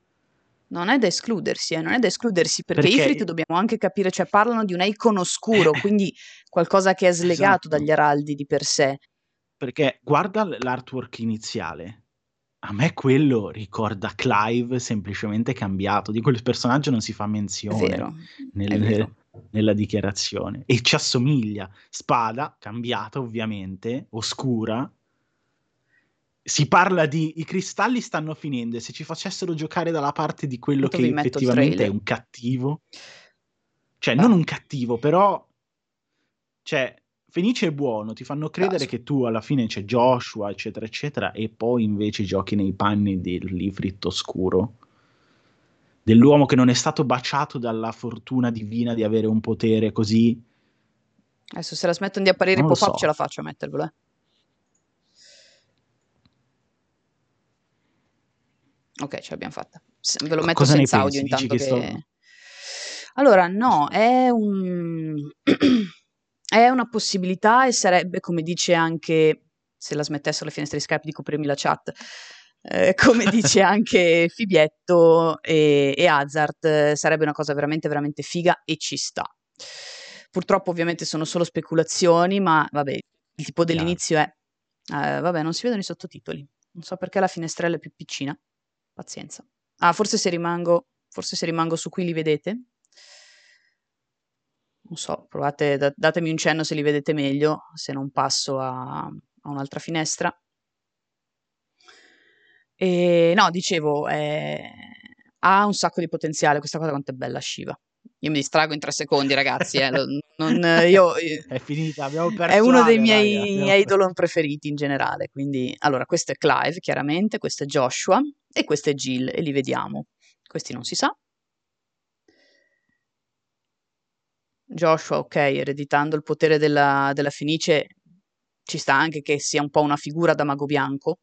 non è da escludersi, eh, non è da escludersi perché, perché Ifrit dobbiamo anche capire, cioè parlano di un icon oscuro, quindi qualcosa che è slegato esatto. dagli araldi di per sé. Perché guarda l'artwork iniziale, a me quello ricorda Clive semplicemente cambiato, di quel personaggio non si fa menzione. È vero, nel, è vero nella dichiarazione e ci assomiglia. Spada, cambiata ovviamente, oscura. Si parla di i cristalli stanno finendo e se ci facessero giocare dalla parte di quello Tanto che effettivamente è un cattivo, cioè Beh. non un cattivo, però cioè Fenice è buono, ti fanno credere Caso. che tu alla fine c'è Joshua, eccetera, eccetera, e poi invece giochi nei panni dell'Ifrit oscuro dell'uomo che non è stato baciato dalla fortuna divina di avere un potere così. Adesso se la smettono di apparire i pop-up so. ce la faccio a mettervelo, eh. Ok, ce l'abbiamo fatta. Ve lo metto Cosa senza audio intanto che... che... Sto... Allora, no, è un... è una possibilità e sarebbe, come dice anche, se la smettessero le finestre di Skype di coprirmi la chat, eh, come dice anche Fibietto e, e Hazard, sarebbe una cosa veramente, veramente figa e ci sta. Purtroppo ovviamente sono solo speculazioni, ma vabbè, il tipo dell'inizio è... Eh, vabbè, non si vedono i sottotitoli. Non so perché la finestrella è più piccina. Pazienza. Ah, forse se rimango, forse se rimango su qui li vedete. Non so, provate, da, datemi un cenno se li vedete meglio, se non passo a, a un'altra finestra. E no, dicevo, eh, ha un sacco di potenziale, questa cosa quanto è bella Shiva. Io mi distrago in tre secondi, ragazzi. Eh. Non, io, è finita, abbiamo perso. È uno dei miei raga, idolon preferiti in generale. Quindi, allora, questo è Clive, chiaramente, questo è Joshua e questo è Jill, e li vediamo. Questi non si sa. Joshua, ok, ereditando il potere della, della Fenice, ci sta anche che sia un po' una figura da mago bianco,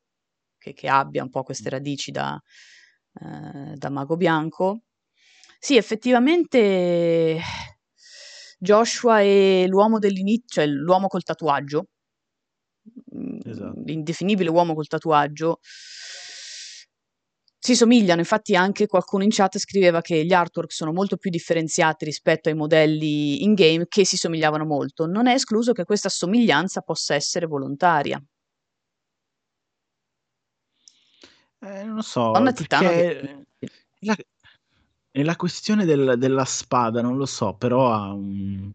che, che abbia un po' queste radici da, eh, da mago bianco. Sì, effettivamente Joshua è l'uomo dell'inizio, cioè l'uomo col tatuaggio, esatto. l'indefinibile uomo col tatuaggio. Si somigliano, infatti anche qualcuno in chat scriveva che gli artwork sono molto più differenziati rispetto ai modelli in game che si somigliavano molto. Non è escluso che questa somiglianza possa essere volontaria. Eh, non lo so, Donna perché... La, e la questione del della spada, non lo so, però ha un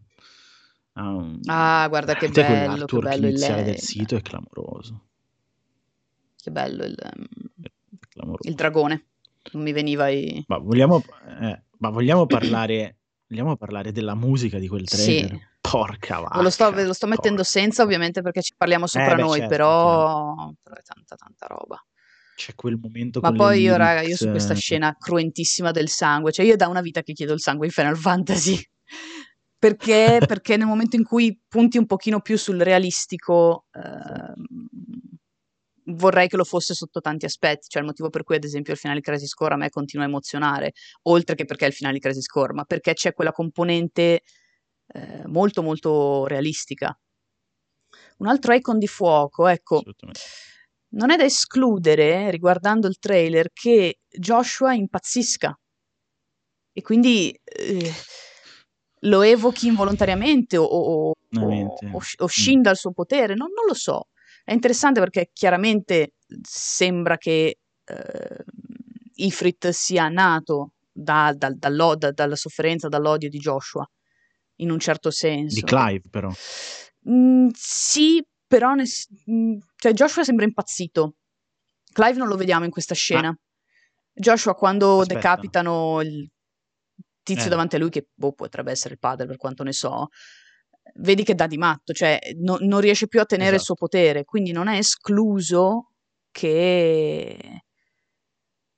ha un Ah, guarda che bello, che bello iniziale del sito è clamoroso. Che bello il mhmm, il dragone. Non mi veniva i Ma vogliamo eh, ma vogliamo parlare vogliamo parlare della musica di quel trailer? Sì. Porca Ve lo sto lo sto mettendo senza ovviamente perché ci parliamo Eh sopra beh noi, certo, però però è tanta, tanta roba c'è quel momento Ma poi io, raga, io su questa scena cruentissima del sangue, cioè io da una vita che chiedo il sangue in Final Fantasy. perché, perché nel momento in cui punti un pochino più sul realistico, eh, vorrei che lo fosse sotto tanti aspetti, cioè il motivo per cui ad esempio il finale di Crisis Core a me continua a emozionare, oltre che perché è il finale di Crisis Core, ma perché c'è quella componente eh, molto molto realistica. Un altro icon di fuoco, ecco, non è da escludere, riguardando il trailer, che Joshua impazzisca e quindi eh, lo evochi involontariamente o, o, o, o mm. scinda il suo potere, non, non, lo so. È interessante perché chiaramente sembra che eh, Ifrit sia nato da, da, da, dalla sofferenza, dall'odio di Joshua, in un certo senso. Di Clive però. Mm, sì, però ne, mhmm, cioè Joshua sembra impazzito. Clive non lo vediamo in questa scena. Ah. Joshua quando Aspetta. decapitano il tizio eh. davanti a lui, che boh, potrebbe essere il padre per quanto ne so, vedi che dà di matto, cioè no, non riesce più a tenere esatto. il suo potere, quindi non è escluso che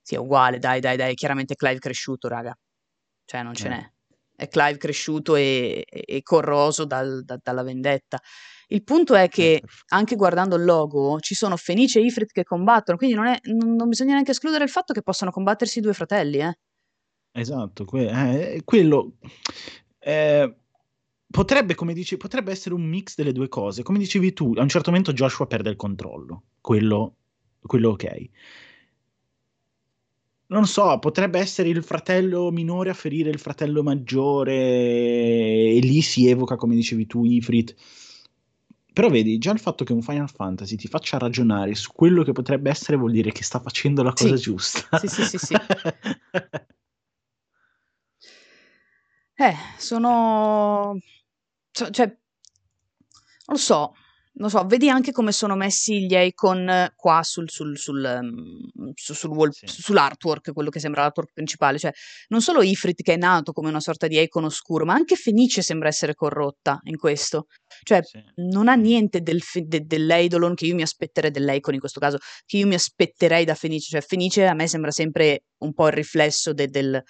sia uguale, dai, dai, dai, chiaramente Clive cresciuto, raga. Cioè non ce eh. n'è. È Clive cresciuto e, e, e corroso dal, da, dalla vendetta. Il punto è che anche guardando il logo ci sono Fenice e Ifrit che combattono, quindi non, è, non, bisogna neanche escludere il fatto che possano combattersi due fratelli. Eh. Esatto, que- eh, quello eh, potrebbe, come dici, potrebbe essere un mix delle due cose. Come dicevi tu, a un certo momento Joshua perde il controllo, quello, quello ok. Non so, potrebbe essere il fratello minore a ferire il fratello maggiore e lì si evoca, come dicevi tu, Ifrit però vedi, già il fatto che un Final Fantasy ti faccia ragionare su quello che potrebbe essere vuol dire che sta facendo la cosa sì. giusta. Sì, sì, sì, sì. eh, sono... Cioè, non lo so, non so, vedi anche come sono messi gli icon qua sul, sul, sul, su, sul wall, sì. sull'artwork, quello che sembra l'artwork principale. Cioè, non solo Ifrit che è nato come una sorta di icon oscuro, ma anche Fenice sembra essere corrotta in questo. Cioè, sì. non ha niente del, de, dell'Eidolon che io mi aspetterei, dell'icon in questo caso, che io mi aspetterei da Fenice. Cioè, Fenice a me sembra sempre un po' il riflesso de, del,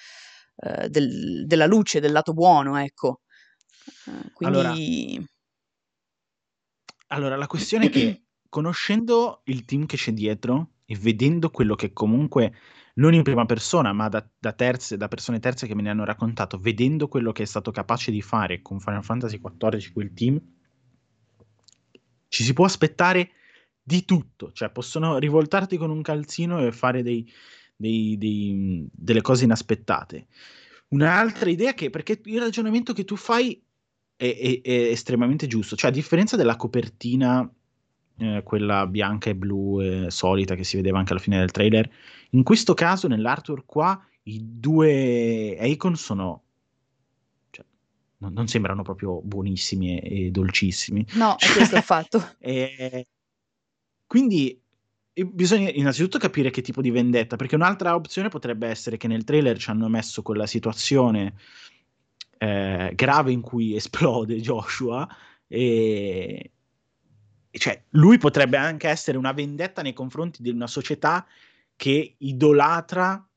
uh, del, della luce, del lato buono, ecco. Uh, quindi... Allora allora, la questione è che conoscendo il team che c'è dietro e vedendo quello che comunque, non in prima persona, ma da, da, terze, da persone terze che me ne hanno raccontato, vedendo quello che è stato capace di fare con Final Fantasy XIV quel team, ci si può aspettare di tutto, cioè possono rivoltarti con un calzino e fare dei, dei, dei, delle cose inaspettate. Un'altra idea che, perché il ragionamento che tu fai è, è, è estremamente giusto. Cioè, a differenza della copertina, eh, quella bianca e blu eh, solita che si vedeva anche alla fine del trailer, in questo caso, nell'artwork qua, i due icon sono cioè, non, non, sembrano proprio buonissimi e, e dolcissimi. No, è questo il fatto. e, quindi bisogna innanzitutto capire che tipo di vendetta, perché un'altra opzione potrebbe essere che nel trailer ci hanno messo quella situazione eh, grave in cui esplode Joshua e, cioè, lui potrebbe anche essere una vendetta nei confronti di una società che idolatra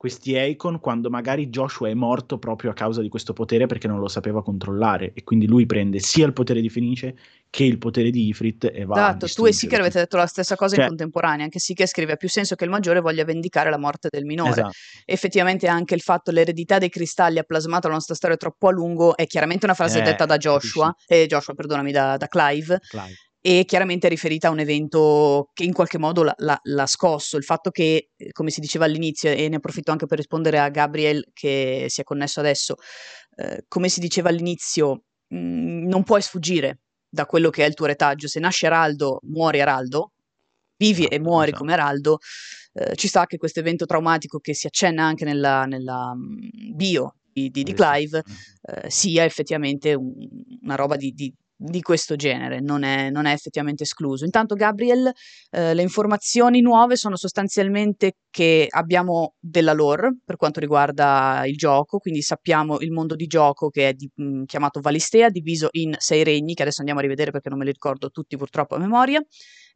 questi Icon quando magari Joshua è morto proprio a causa di questo potere perché non lo sapeva controllare e quindi lui prende sia il potere di Fenice che il potere di Ifrit e va esatto, tu e Seeker avete detto la stessa cosa cioè, in contemporanea anche Seeker scrive ha più senso che il maggiore voglia vendicare la morte del minore. Esatto. effettivamente anche il fatto l'eredità dei cristalli ha plasmato la nostra storia troppo a lungo è chiaramente una frase eh, detta da Joshua eh, Joshua perdonami da, da Clive, Clive e chiaramente è riferita a un evento che in qualche modo l'ha, l'ha, l'ha, scosso, il fatto che, eh, come si diceva all'inizio, e ne approfitto anche per rispondere a Gabriel che si è connesso adesso, eh, come si diceva all'inizio, mh, mm, non puoi sfuggire da quello che è il tuo retaggio, se nasce Araldo, muori Araldo, vivi e muori esatto. come Araldo, eh, ci sta che questo evento traumatico che si accenna anche nella, nella mm, bio di, di, di Clive eh, sia effettivamente un, una roba di, di di questo genere, non è, non è, effettivamente escluso. Intanto, Gabriel, eh, le informazioni nuove sono sostanzialmente che abbiamo della lore per quanto riguarda il gioco, quindi sappiamo il mondo di gioco che è di, mh, chiamato Valistea, diviso in sei regni, che adesso andiamo a rivedere perché non me li ricordo tutti purtroppo a memoria,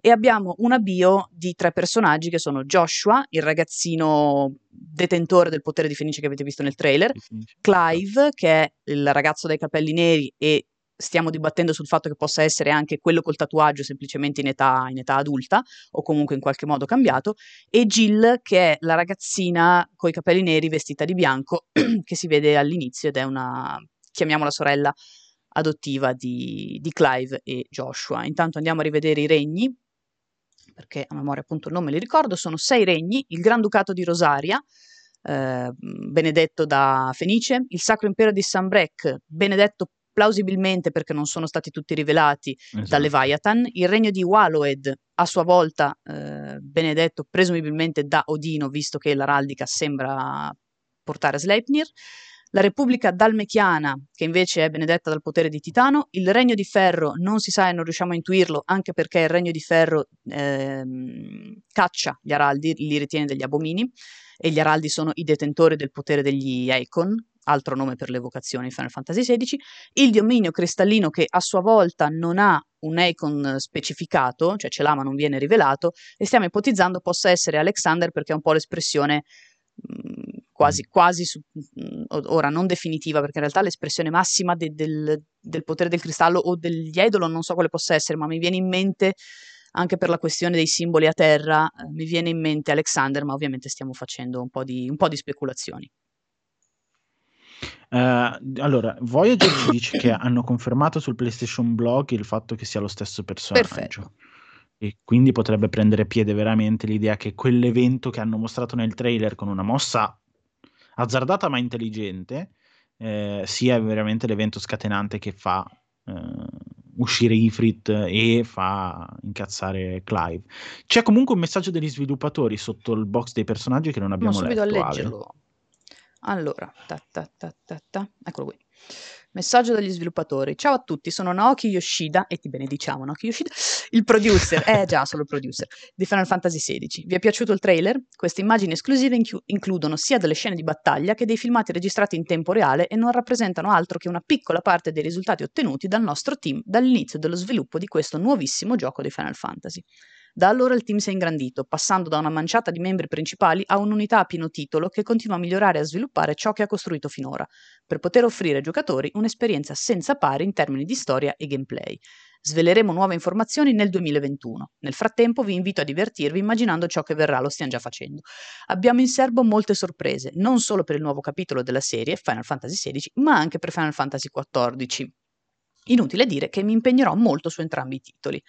e abbiamo una bio di tre personaggi che sono Joshua, il ragazzino detentore del potere di Fenice che avete visto nel trailer, Clive, che è il ragazzo dai capelli neri e stiamo dibattendo sul fatto che possa essere anche quello col tatuaggio semplicemente in età, in età adulta o comunque in qualche modo cambiato, e Jill che è la ragazzina coi capelli neri vestita di bianco che si vede all'inizio ed è una, chiamiamola sorella adottiva di, di Clive e Joshua. Intanto andiamo a rivedere i regni, perché a memoria appunto non me li ricordo, sono sei regni, il Granducato di Rosaria, eh, benedetto da Fenice, il Sacro Impero di Sambrec, benedetto plausibilmente perché non sono stati tutti rivelati esatto. da Leviathan, il regno di Waloed a sua volta eh, benedetto presumibilmente da Odino, visto che l'araldica sembra portare Sleipnir, la Repubblica Dalmechiana, che invece è benedetta dal potere di Titano, il Regno di Ferro non si sa e non riusciamo a intuirlo, anche perché il Regno di Ferro ehm, caccia gli araldi, li ritiene degli abomini, e gli araldi sono i detentori del potere degli Eikon, altro nome per l'evocazione in Final Fantasy XVI, il dominio cristallino che a sua volta non ha un icon specificato, cioè ce l'ha ma non viene rivelato, e stiamo ipotizzando possa essere Alexander perché è un po' l'espressione mh, mm, quasi, mm. quasi su, mh, mm, ora non definitiva, perché in realtà l'espressione massima de, del, del, potere del cristallo o degli idolo non so quale possa essere, ma mi viene in mente anche per la questione dei simboli a terra, eh, mi viene in mente Alexander, ma ovviamente stiamo facendo un po' di, un po di speculazioni. Uh, allora, Voyager ci dice che hanno confermato sul PlayStation Blog il fatto che sia lo stesso personaggio. Perfetto. E quindi potrebbe prendere piede veramente l'idea che quell'evento che hanno mostrato nel trailer con una mossa azzardata ma intelligente eh, sia veramente l'evento scatenante che fa eh, uscire Ifrit e fa incazzare Clive. C'è comunque un messaggio degli sviluppatori sotto il box dei personaggi che non abbiamo letto. subito a leggerlo. Allora, ta ta ta eccolo qui. Messaggio dagli sviluppatori. Ciao a tutti, sono Naoki Yoshida, e ti benediciamo Naoki Yoshida, il producer, eh già, solo il producer, di Final Fantasy XVI. Vi è piaciuto il trailer? Queste immagini esclusive inchi- includono sia delle scene di battaglia che dei filmati registrati in tempo reale e non rappresentano altro che una piccola parte dei risultati ottenuti dal nostro team dall'inizio dello sviluppo di questo nuovissimo gioco di Final Fantasy. Da allora il team si è ingrandito, passando da una manciata di membri principali a un'unità a pieno titolo che continua a migliorare e a sviluppare ciò che ha costruito finora, per poter offrire ai giocatori un'esperienza senza pari in termini di storia e gameplay. Sveleremo nuove informazioni nel 2021. Nel frattempo vi invito a divertirvi immaginando ciò che verrà, lo stiamo già facendo. Abbiamo in serbo molte sorprese, non solo per il nuovo capitolo della serie, Final Fantasy XVI, ma anche per Final Fantasy XIV. Inutile dire che mi impegnerò molto su entrambi i titoli.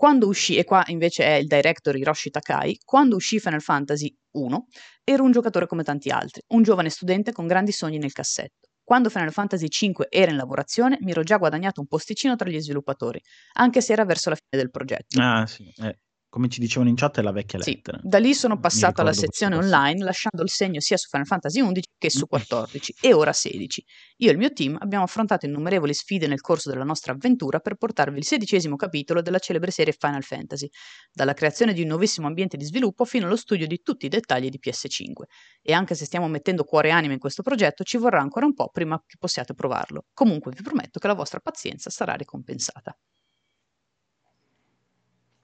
Quando uscì, e qua invece è il director Hiroshi Takai, quando uscì Final Fantasy 1 ero un giocatore come tanti altri, un giovane studente con grandi sogni nel cassetto. Quando Final Fantasy 5 era in lavorazione mi ero già guadagnato un posticino tra gli sviluppatori, anche se era verso la fine del progetto. Ah sì, eh come ci dicevano in chat, è la vecchia lettera. Sì, da lì sono passato alla sezione online, lasciando il segno sia su Final Fantasy XI che su 14 e ora 16. Io e il mio team abbiamo affrontato innumerevoli sfide nel corso della nostra avventura per portarvi il sedicesimo capitolo della celebre serie Final Fantasy, dalla creazione di un nuovissimo ambiente di sviluppo fino allo studio di tutti i dettagli di PS5. E anche se stiamo mettendo cuore e anima in questo progetto, ci vorrà ancora un po' prima che possiate provarlo. Comunque vi prometto che la vostra pazienza sarà ricompensata.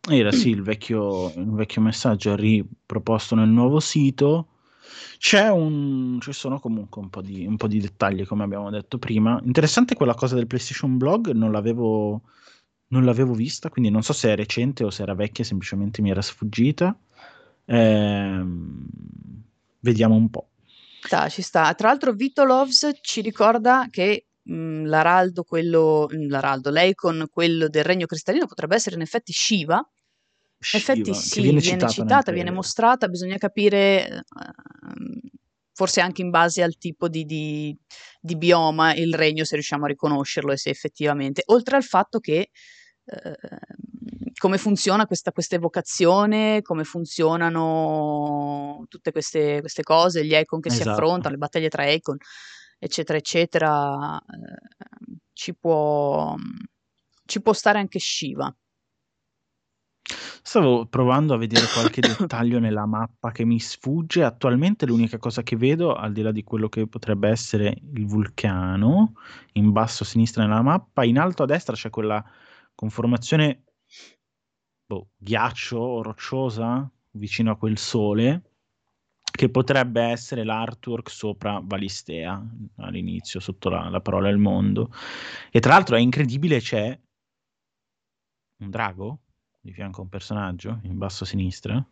Era sì il vecchio, il vecchio messaggio riproposto nel nuovo sito. C'è un, ci sono comunque un po, di, un po' di dettagli, come abbiamo detto prima. Interessante quella cosa del PlayStation Blog, non l'avevo, non l'avevo vista, quindi non so se è recente o se era vecchia, semplicemente mi era sfuggita. Ehm, vediamo un po'. Sta, ci sta. Tra l'altro Vito Loves ci ricorda che mh, l'Araldo, quello, l'Araldo, l'Eikon, quello del Regno Cristallino, potrebbe essere in effetti Shiva, in effetti sì, viene, viene citata, viene mostrata, bisogna capire, uh, forse anche in base al tipo di, di, di, bioma, il regno, se riusciamo a riconoscerlo e se effettivamente, oltre al fatto che uh, come funziona questa, questa, evocazione, come funzionano tutte queste, queste cose, gli Icon che esatto. si affrontano, le battaglie tra Icon, eccetera, eccetera, uh, ci, può, ci può stare anche Shiva. Stavo provando a vedere qualche dettaglio nella mappa che mi sfugge. Attualmente l'unica cosa che vedo, al di là di quello che potrebbe essere il vulcano, in basso a sinistra nella mappa, in alto a destra c'è quella conformazione boh, ghiaccio rocciosa vicino a quel sole, che potrebbe essere l'artwork sopra Valistea all'inizio, sotto la, la parola Il mondo. E tra l'altro è incredibile, c'è un drago di fianco a un personaggio in basso a sinistra.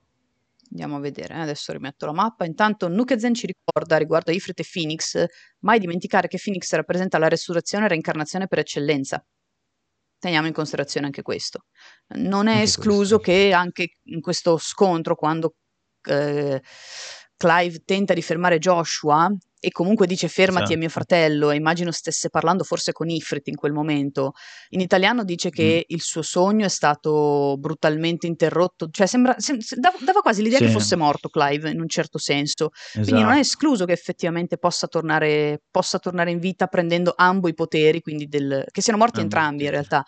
Andiamo a vedere, eh? adesso rimetto la mappa. Intanto Nukezen ci ricorda riguardo a Ifrit e Phoenix, mai dimenticare che Phoenix rappresenta la resurrezione e reincarnazione per eccellenza. Teniamo in considerazione anche questo. Non è anche escluso questo. che anche in questo scontro, quando eh, Clive tenta di fermare Joshua e comunque dice fermati esatto. è mio fratello e immagino stesse parlando forse con Ifrit in quel momento. In italiano dice che mm. il suo sogno è stato brutalmente interrotto, cioè sembra, sem- dava, dava, quasi l'idea sì. che fosse morto Clive in un certo senso. Esatto. Quindi non è esatto. escluso che effettivamente possa tornare, possa tornare in vita prendendo ambo i poteri, quindi del, che siano morti ambo entrambi in realtà.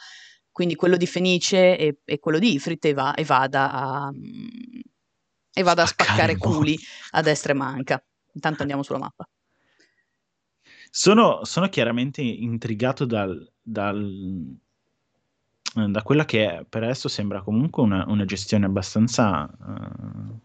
Quindi quello di Fenice e, e quello di Ifrit e, va, e vada a e vado a spaccare culi a destra e manca. Intanto andiamo sulla mappa. Sono, sono chiaramente intrigato dal, dal, da quella che per adesso sembra comunque una, una gestione abbastanza uh,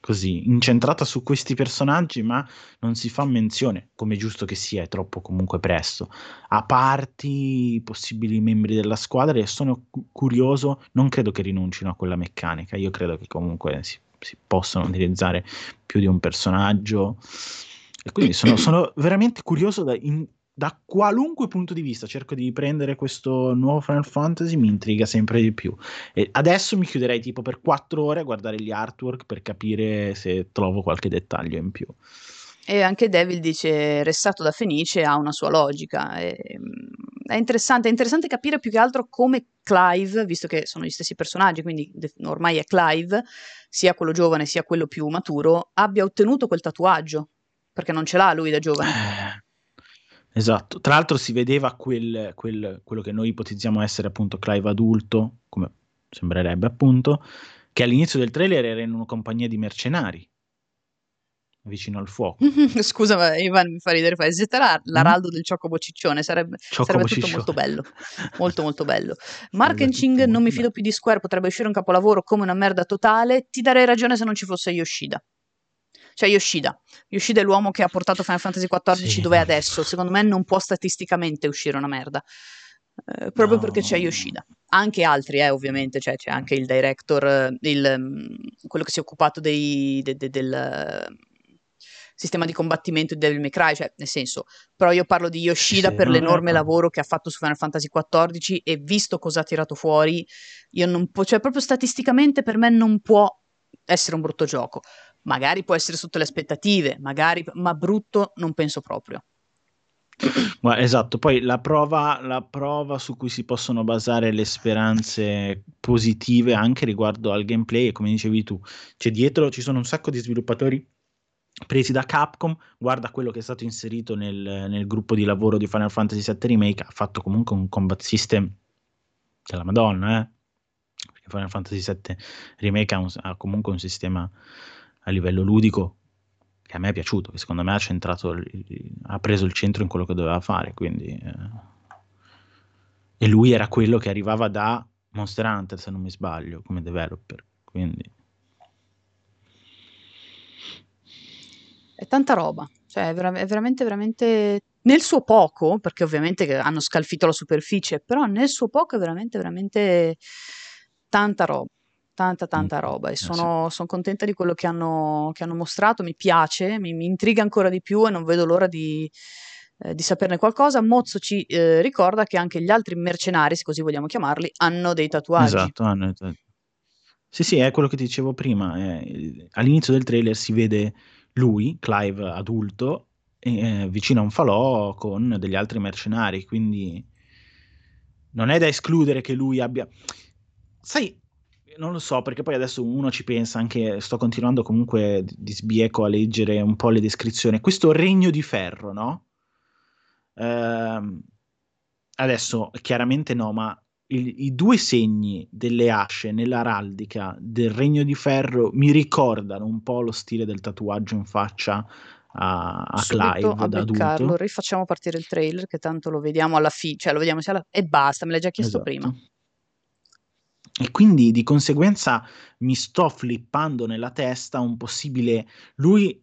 così incentrata su questi personaggi, ma non si fa menzione, come giusto che sia, è troppo comunque presto, a parti possibili membri della squadra e sono curioso, non credo che rinuncino a quella meccanica, io credo che comunque si si possono utilizzare più di un personaggio. E quindi sono, sono veramente curioso da, in, da qualunque punto di vista cerco di prendere questo nuovo Final Fantasy mi intriga sempre di più e adesso mi chiuderei tipo per quattro ore a guardare gli artwork per capire se trovo qualche dettaglio in più e anche Devil dice restato da Fenice ha una sua logica. E, è, interessante, è interessante capire più che altro come Clive, visto che sono gli stessi personaggi, quindi ormai è Clive, sia quello giovane sia quello più maturo, abbia ottenuto quel tatuaggio. Perché non ce l'ha lui da giovane. Eh, esatto, tra l'altro si vedeva quel, quel, quello che noi ipotizziamo essere appunto Clive adulto, come sembrerebbe appunto, che all'inizio del trailer era in una compagnia di mercenari vicino al fuoco. Scusa, ma Ivan mi fa ridere, fa esitare l'araldo mm? del Ciocco Ciccione, sarebbe, sarebbe tutto molto bello, molto molto bello. Mark and Ching, non mi fido più di Square, potrebbe uscire un capolavoro come una merda totale, ti darei ragione se non ci fosse Yoshida. Cioè Yoshida, Yoshida è l'uomo che ha portato Final Fantasy XIV sì. dove è adesso, secondo me non può statisticamente uscire una merda. Eh, proprio no. perché c'è Yoshida. Anche altri, eh, ovviamente, cioè, c'è anche il director, eh, il, mm, quello che si è occupato dei, de, de, del sistema di combattimento di Devil May Cry, cioè nel senso, però io parlo di Yoshida sì, per l'enorme è... lavoro che ha fatto su Final Fantasy XIV e visto cosa ha tirato fuori, io non po- cioè proprio statisticamente per me non può essere un brutto gioco. Magari può essere sotto le aspettative, magari, ma brutto non penso proprio. Ma esatto, poi la prova, la prova su cui si possono basare le speranze positive anche riguardo al gameplay, come dicevi tu, c'è dietro ci sono un sacco di sviluppatori presi da Capcom, guarda quello che è stato inserito nel, nel, gruppo di lavoro di Final Fantasy VII Remake, ha fatto comunque un combat system della Madonna, eh? perché Final Fantasy VII Remake ha, un, ha, comunque un sistema a livello ludico che a me è piaciuto, che secondo me ha, centrato, ha preso il centro in quello che doveva fare, quindi... Eh. E lui era quello che arrivava da Monster Hunter, se non mi sbaglio, come developer, quindi... è tanta roba, cioè è, vera- è veramente, veramente nel suo poco, perché ovviamente hanno scalfito la superficie, però nel suo poco è veramente, veramente tanta roba. Tanta, tanta roba e eh, sono, sono contenta di quello che hanno, che hanno, mostrato. Mi piace, mi, mi, intriga ancora di più e non vedo l'ora di, eh, di saperne qualcosa. Mozzo ci eh, ricorda che anche gli altri mercenari, se così vogliamo chiamarli, hanno dei tatuaggi. Esatto, hanno. Sì, sì, è quello che ti dicevo prima. Eh, all'inizio del trailer si vede lui, Clive adulto, eh, vicino a un falò con degli altri mercenari, quindi non è da escludere che lui abbia... Sai, non lo so, perché poi adesso uno ci pensa anche, sto continuando comunque di sbieco a leggere un po' le descrizioni, questo regno di ferro, no? Uh, adesso chiaramente no, ma il, i due segni delle asce nell'araldica del Regno di Ferro mi ricordano un po' lo stile del tatuaggio in faccia a, a Clive a da adulto. Rifacciamo partire il trailer che tanto lo vediamo alla fine, cioè lo vediamo alla... e basta, me l'hai già chiesto esatto. prima. E quindi di conseguenza mi sto flippando nella testa un possibile... Lui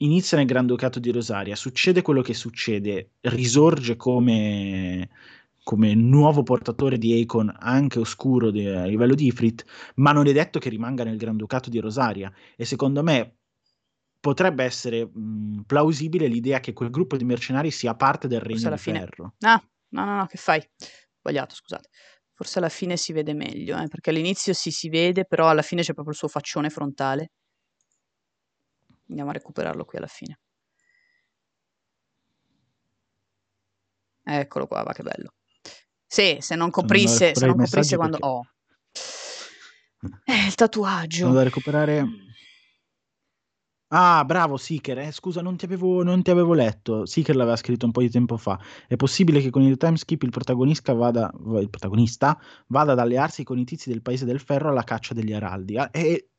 inizia nel Granducato di Rosaria, succede quello che succede, risorge come come nuovo portatore di Akon anche oscuro di, a livello di Ifrit, ma non è detto che rimanga nel Granducato di Rosaria e secondo me potrebbe essere mh, plausibile l'idea che quel gruppo di mercenari sia parte del Regno di. Ferro. Ah, no, no, no, che fai? Sbagliato, scusate. Forse alla fine si vede meglio, eh, perché all'inizio sì si vede, però alla fine c'è proprio il suo faccione frontale. Andiamo a recuperarlo qui alla fine. Eccolo qua, va che bello. Sì, se non coprisse, se non coprisse quando... Perché... Oh. Eh, il tatuaggio. Sono da recuperare... Ah, bravo Seeker, eh, scusa, non ti, avevo, non ti, avevo, letto. Seeker l'aveva scritto un po' di tempo fa. È possibile che con il time skip il protagonista vada, il protagonista vada ad allearsi con i tizi del paese del ferro alla caccia degli araldi. Ah, e,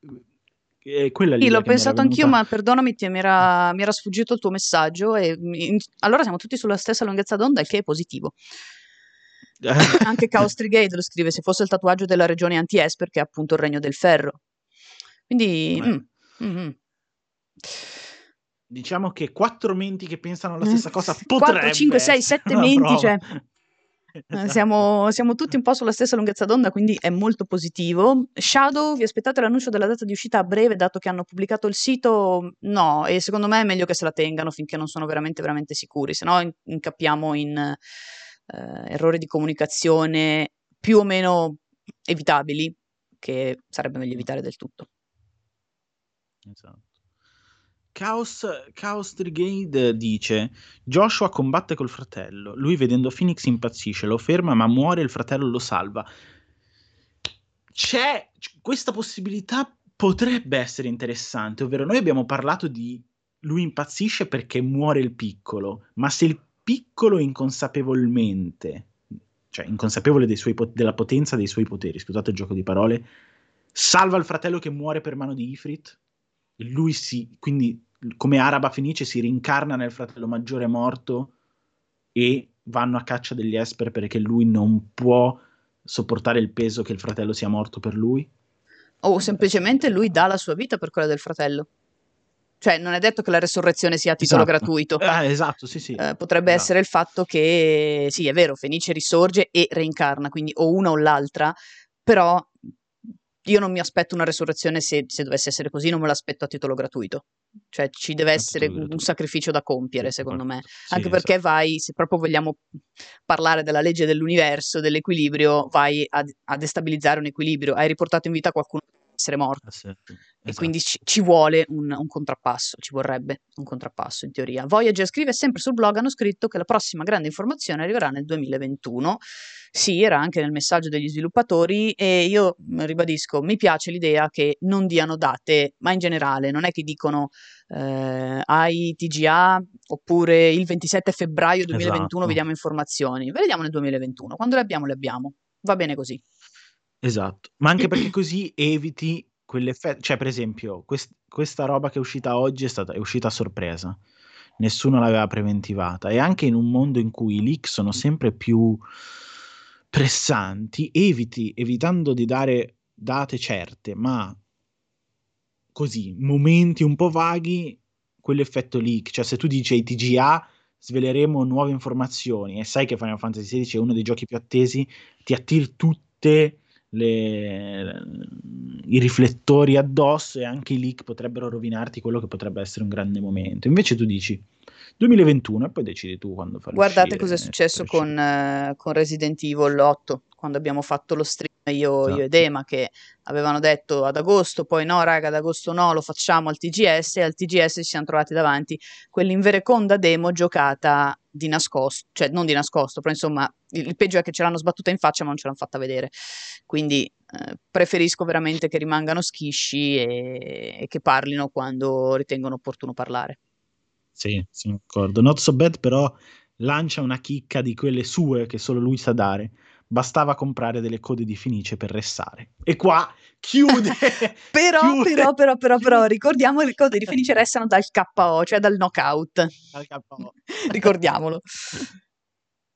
e quella sì, l'ho pensato anch'io, ma perdonami, ti, mi, era, mi, era, sfuggito il tuo messaggio. E, in, allora siamo tutti sulla stessa lunghezza d'onda, il che è positivo. Anche Chaos Trigade lo scrive, se fosse il tatuaggio della regione anti-Esper, che è appunto il regno del ferro. Quindi... Mm, mm-hmm. Diciamo che quattro menti che pensano alla stessa cosa potrebbe... 4, 5, 6, 7 menti, cioè... Esatto. Siamo, siamo, tutti un po' sulla stessa lunghezza d'onda, quindi è molto positivo. Shadow, vi aspettate l'annuncio della data di uscita a breve, dato che hanno pubblicato il sito? No, e secondo me è meglio che se la tengano finché non sono veramente, veramente sicuri, se no incappiamo in eh, errori di comunicazione più o meno evitabili, che sarebbe meglio evitare del tutto. Esatto. Chaos, Chaos Brigade dice Joshua combatte col fratello. Lui vedendo Phoenix impazzisce lo ferma ma muore il fratello lo salva. C'è questa possibilità potrebbe essere interessante ovvero noi abbiamo parlato di lui impazzisce perché muore il piccolo, ma se il piccolo inconsapevolmente, cioè inconsapevole suoi, della potenza dei suoi poteri, scusate il gioco di parole, salva il fratello che muore per mano di Ifrit, lui si, quindi come Araba Fenice si rincarna nel fratello maggiore morto e vanno a caccia degli Esper perché lui non può sopportare il peso che il fratello sia morto per lui? O semplicemente lui dà la sua vita per quella del fratello. Cioè, non è detto che la resurrezione sia a titolo esatto. gratuito. Eh, esatto, sì, sì. Eh, potrebbe esatto. essere il fatto che, sì, è vero, Fenice risorge e reincarna, quindi o una o l'altra, però io non mi aspetto una resurrezione se, se dovesse essere così, non me l'aspetto a titolo gratuito. Cioè ci deve essere un sacrificio da compiere, secondo me. Sì, Anche perché esatto. vai, se proprio vogliamo parlare della legge dell'universo, dell'equilibrio, vai a, a destabilizzare un equilibrio. Hai riportato in vita qualcuno essere morto. Eh esatto. E quindi ci, ci vuole un, un, contrappasso, ci vorrebbe un contrappasso in teoria. Voyager scrive sempre sul blog, hanno scritto che la prossima grande informazione arriverà nel 2021. Sì, era anche nel messaggio degli sviluppatori e io mm, ribadisco, mi piace l'idea che non diano date, ma in generale non è che dicono eh, hai TGA oppure il 27 febbraio 2021 esatto. vediamo informazioni. Ve le vediamo nel 2021, quando le abbiamo le abbiamo. Va bene così. Esatto, ma anche perché così eviti quell'effetto, cioè per esempio quest- questa roba che è uscita oggi è, stata, è uscita a sorpresa, nessuno l'aveva preventivata. E anche in un mondo in cui i leak sono sempre più pressanti, eviti, evitando di dare date certe, ma così, momenti un po' vaghi, quell'effetto leak, cioè se tu dici TGA sveleremo nuove informazioni e sai che Final Fantasy XVI è uno dei giochi più attesi, ti attiri tutte le, i riflettori addosso e anche i leak potrebbero rovinarti quello che potrebbe essere un grande momento. Invece tu dici 2021 e poi decidi tu quando fare Guardate cosa è successo con, uh, con, Resident Evil 8, quando abbiamo fatto lo stream io, esatto. io ed Ema, che avevano detto ad agosto, poi no raga, ad agosto no, lo facciamo al TGS e al TGS ci siamo trovati davanti quell'invereconda demo giocata di nascosto, cioè non di nascosto, però insomma il, il peggio è che ce l'hanno sbattuta in faccia ma non ce l'hanno fatta vedere. Quindi eh, preferisco veramente che rimangano schisci e, e che parlino quando ritengono opportuno parlare. Sì, sono d'accordo. Not so bad però lancia una chicca di quelle sue che solo lui sa dare. Bastava comprare delle code di Fenice per restare. E qua chiude. però, chiude, però, però, però, però, ricordiamo che le code di Fenice restano dal KO, cioè dal knockout. Dal KO. Ricordiamolo.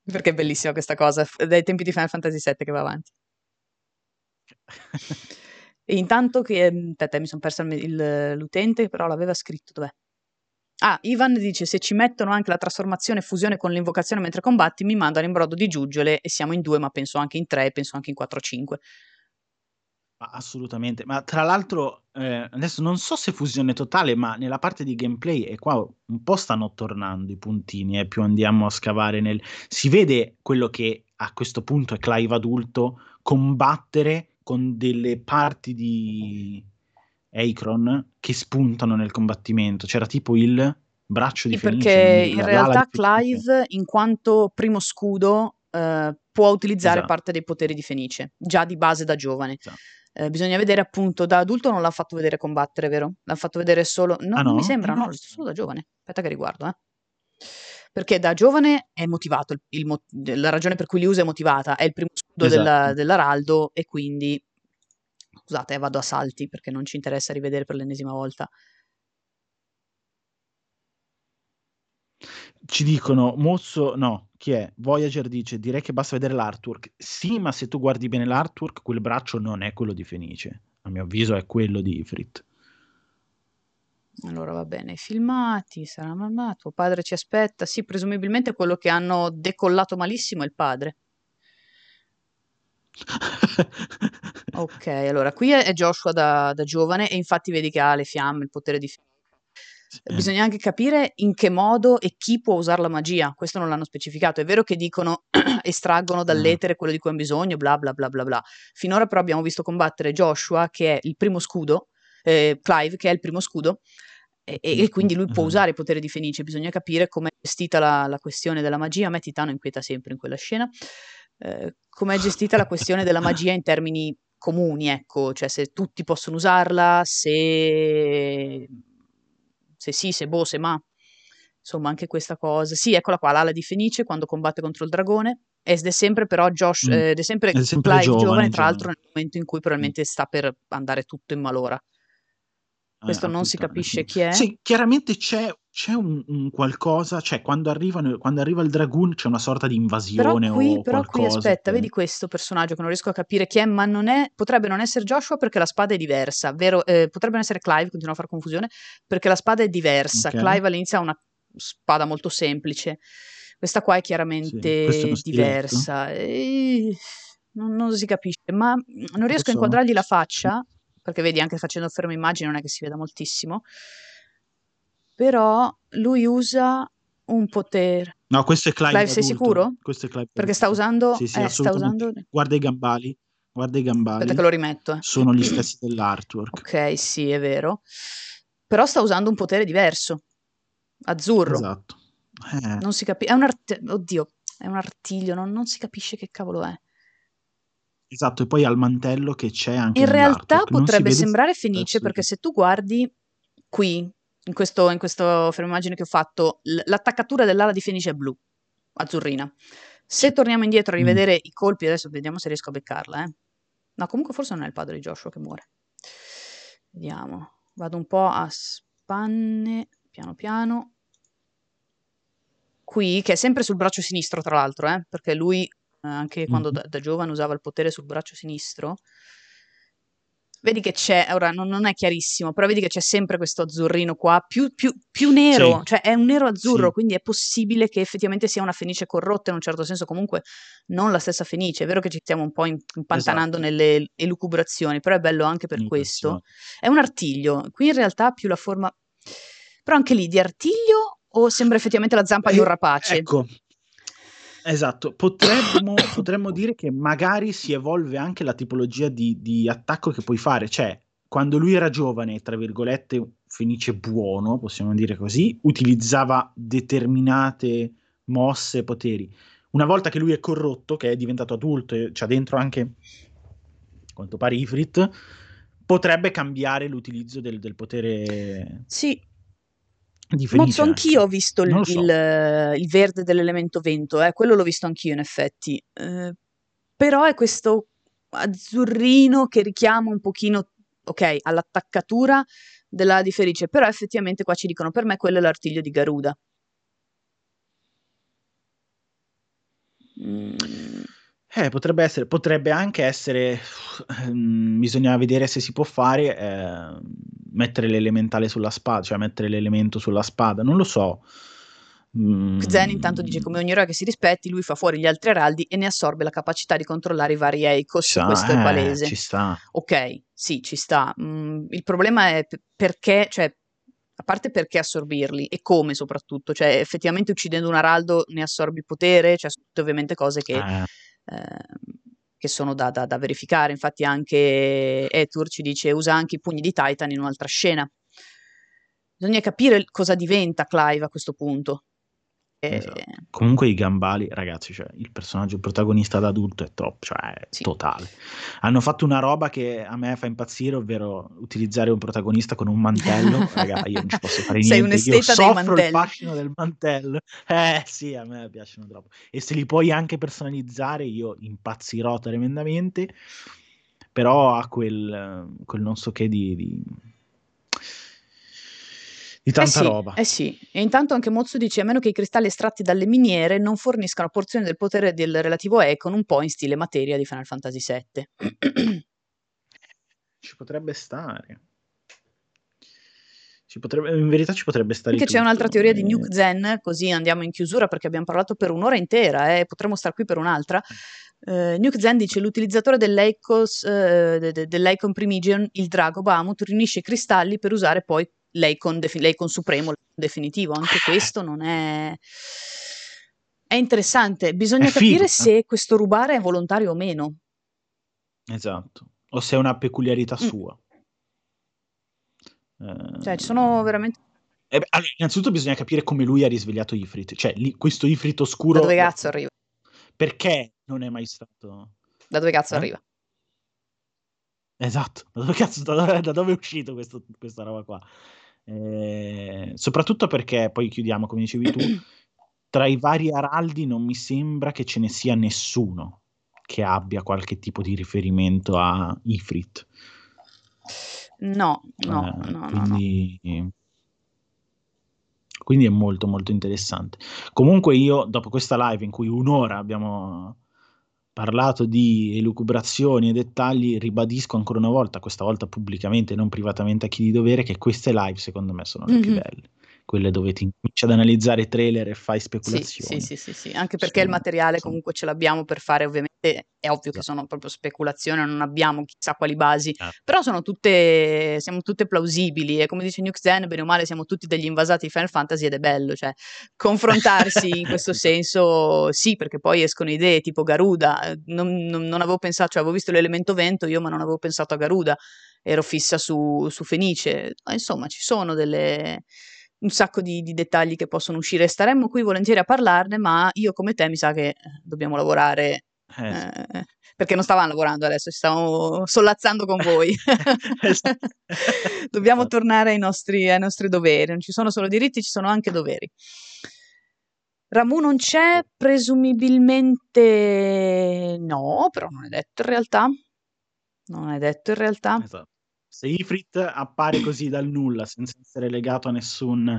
Perché è bellissima questa cosa, dai tempi di Final Fantasy VII che va avanti. e intanto che... Aspetta, mi sono persa il, il, l'utente, però l'aveva scritto, dov'è? Ah, Ivan dice: Se ci mettono anche la trasformazione e fusione con l'invocazione mentre combatti, mi mandano in brodo di giuggiole e siamo in due, ma penso anche in tre, penso anche in 4-5. assolutamente, ma tra l'altro, eh, adesso non so se fusione totale, ma nella parte di gameplay, e qua un po' stanno tornando i puntini, eh, più andiamo a scavare nel. Si vede quello che a questo punto è Clive adulto combattere con delle parti di Akron che spuntano nel combattimento. C'era tipo il braccio di sì, Fenice. Perché in realtà Clive, in quanto primo scudo, eh, può utilizzare esatto. parte dei poteri di Fenice, già di base da giovane. Esatto. Eh, bisogna vedere appunto, da adulto non l'ha fatto vedere combattere, vero? L'ha fatto vedere solo... No, ah, no? Mi sembra, no, solo da giovane. Aspetta che riguardo, eh. Perché da giovane è motivato, il, il, la ragione per cui li usa è motivata, è il primo scudo esatto. della, dell'Araldo e quindi Scusate, vado a salti perché non ci interessa rivedere per l'ennesima volta. Ci dicono, Mozzo, no, chi è? Voyager dice, direi che basta vedere l'artwork. Sì, ma se tu guardi bene l'artwork, quel braccio non è quello di Fenice. A mio avviso è quello di Ifrit. Allora va bene, filmati, sarà mamma, tuo padre ci aspetta. Sì, presumibilmente quello che hanno decollato malissimo è il padre. Ok, allora qui è Joshua da, da giovane e infatti vedi che ha le fiamme, il potere di Bisogna anche capire in che modo e chi può usare la magia. Questo non l'hanno specificato. È vero che dicono estraggono dall'etere quello di cui hanno bisogno, bla bla bla bla bla. Finora però abbiamo visto combattere Joshua, che è il primo scudo, eh, Clive, che è il primo scudo, e, e, quindi lui può usare i poteri di Fenice. Bisogna capire come è gestita la, la questione della magia. A me Titano inquieta sempre in quella scena. Eh, come è gestita la questione della magia in termini comuni, ecco, cioè se tutti possono usarla, se, se sì, se boh, se ma. Insomma, anche questa cosa. Sì, eccola qua, l'ala di Fenice quando combatte contro il dragone. Ed è sempre però Josh, Mm. eh, ed è sempre, È sempre Clive giovane, giovane, tra l'altro nel momento in cui probabilmente sta per andare tutto in malora. Questo Eh, non si capisce sì. chi è. Sì, chiaramente c'è, c'è un, un qualcosa, cioè quando, arrivano, quando arriva il Dragoon c'è una sorta di Però invasione qui, però qui qualcosa. aspetta, che- vedi questo personaggio che non riesco a capire chi è, ma non è, potrebbe non essere Joshua perché la spada è diversa, vero? Eh, potrebbe non essere Clive, continuo a fare confusione, perché la spada è diversa. Ok. Clive all'inizio ha una spada molto semplice, questa qua è Sì, questo è chiaramente uno stiletto? diversa. E... Non, non si capisce, ma non riesco a so. inquadrargli la faccia, perché vedi anche facendo fermo immagine non è che si veda moltissimo, però lui usa un potere. No, questo è Clive, Clive, sei sicuro? Questo è Clive Perché sta usando... Sì, sì, eh, sta usando... Guarda i gambali, guarda i gambali. Aspetta che lo rimetto. eh. Sono gli stessi dell'artwork. Ok, sì, è vero. Però sta usando un potere diverso. Azzurro. Esatto. Eh, Non si capisce. È un art... Oddio, è un artiglio, non, non si capisce che cavolo è. Esatto, e poi al mantello che c'è anche In realtà potrebbe sembrare Fenice perché se tu guardi qui, in questo, in questo immagine che ho fatto, l- l'attaccatura dell'ala di Fenice è blu, azzurrina. Se torniamo indietro a Mm. rivedere i colpi, adesso vediamo se riesco a beccarla. Eh. No, comunque forse non è il padre di Joshua che muore. Vediamo. Vado un po' a spanne, piano piano. Qui, che è sempre sul braccio sinistro, tra l'altro, eh, perché lui, anche quando da, da giovane usava il potere sul braccio sinistro, vedi che c'è, ora non, non è chiarissimo, però vedi che c'è sempre questo azzurrino qua, più, più- più nero, Sì. cioè è un nero azzurro, Sì. quindi è possibile che effettivamente sia una fenice corrotta in un certo senso, comunque non la stessa fenice, è vero che ci stiamo un po' impantanando Esatto. nelle elucubrazioni, però è bello anche per questo. È un artiglio, qui in realtà più la forma, però anche lì di artiglio o sembra effettivamente la zampa di un Eh, rapace? Ecco, esatto, potremmo, potremmo dire che magari si evolve anche la tipologia di, di attacco che puoi fare, cioè quando lui era giovane, tra virgolette, fenice buono, possiamo dire così, utilizzava determinate mosse e poteri. Una volta che lui è corrotto, che è diventato adulto e c'ha dentro anche, quanto pare, Ifrit, potrebbe cambiare l'utilizzo del, del potere Sì, di Fenice. Mozzo, anch'io ho visto il, so. il- il verde dell'elemento vento, eh, quello l'ho visto anch'io in effetti, Eh, però è questo azzurrino che richiama un pochino, ok, all'attaccatura della di Felice, però effettivamente qua ci dicono per me quello è l'artiglio di Garuda. Mm, Eh, potrebbe essere, potrebbe anche essere, ehm, bisogna vedere se si può fare, eh, mettere l'elementale sulla spada, cioè mettere l'elemento sulla spada, non lo so. Mm, Zen intanto dice come ogni eroe che si rispetti, lui fa fuori gli altri araldi e ne assorbe la capacità di controllare i vari Eikos, questo è eh, palese. Ci sta. Ok, sì, ci sta. Mm, il problema è perché, cioè, a parte perché assorbirli e come soprattutto, cioè effettivamente uccidendo un araldo ne assorbi potere, cioè sono tutte ovviamente cose che, Eh, che sono da, da- da verificare. Infatti anche Etur ci dice usa anche i pugni di Titan in un'altra scena. Bisogna capire cosa diventa Clive a questo punto. Esatto. Comunque i gambali, ragazzi, cioè, il personaggio protagonista da adulto è top, cioè è Sì. totale. Hanno fatto una roba che a me fa impazzire, ovvero utilizzare un protagonista con un mantello. Raga, io non ci posso fare Sei niente. Io soffro il fascino del mantello. Eh sì, a me piacciono troppo. E se li puoi anche personalizzare, io impazzirò tremendamente. Però ha quel, quel non so che di, di, di Eh tanta sì, roba. eh sì, e intanto anche Mozzo dice a meno che i cristalli estratti dalle miniere non forniscano porzioni del potere del relativo Econ un po' in stile materia di Final Fantasy VII. Ci potrebbe stare. Ci potrebbe, in verità ci potrebbe stare Anche c'è tutto. un'altra teoria di Eh, Nuke Zen, così andiamo in chiusura perché abbiamo parlato per un'ora intera e potremmo stare qui per un'altra. Eh, Nuke Zen dice l'utilizzatore dell'Eikos, eh, de- de- dell'Eikon Primigion, il drago Bahamut, riunisce i cristalli per usare poi l'Eikon, defi- l'Eikon supremo definitivo. Anche questo non è... È interessante, bisogna È figo, capire eh. se questo rubare è volontario o meno. Esatto. O se è una peculiarità Mm. sua. Eh, Cioè, ci sono veramente... eh beh, allora, innanzitutto bisogna capire come lui ha risvegliato Ifrit. Cioè, lì- questo Ifrit oscuro... Da dove cazzo arriva? Perché non è mai stato... Da dove cazzo Eh? arriva? Esatto, da dove, cazzo, da dove, da dove è uscito questo- questa roba qua? Eh, soprattutto perché, poi chiudiamo come dicevi tu, tra i vari araldi non mi sembra che ce ne sia nessuno che abbia qualche tipo di riferimento a Ifrit. No, no, eh, no, quindi, no, quindi è molto molto interessante. Comunque io dopo questa live in cui un'ora abbiamo parlato di elucubrazioni e dettagli, ribadisco ancora una volta, questa volta pubblicamente, non privatamente a chi di dovere, che queste live secondo me sono le mm-hmm. più belle quelle dove ti incominci ad analizzare trailer e fai speculazioni. Sì, sì, sì, sì, anche perché sono, il materiale sono... comunque ce l'abbiamo per fare, ovviamente è ovvio che sono proprio speculazioni, non abbiamo chissà quali basi, eh. però sono tutte, siamo tutte plausibili e come dice Nuke Zen, bene o male siamo tutti degli invasati di Final Fantasy ed è bello, cioè confrontarsi in questo senso sì, perché poi escono idee tipo Garuda, non, non, non avevo pensato, cioè avevo visto l'elemento vento io ma non avevo pensato a Garuda, ero fissa su, su Fenice, insomma ci sono delle un sacco di, di, dettagli che possono uscire. Staremmo qui volentieri a parlarne, ma io come te mi sa che eh, dobbiamo lavorare. Eh, eh, perché non stavamo lavorando adesso, ci stiamo sollazzando con voi. Dobbiamo esatto. tornare ai nostri, ai nostri doveri. Non ci sono solo diritti, ci sono anche doveri. Ramu non c'è, presumibilmente no, però non è detto in realtà. Non è detto in realtà. Esatto se Ifrit appare così dal nulla senza essere legato a nessun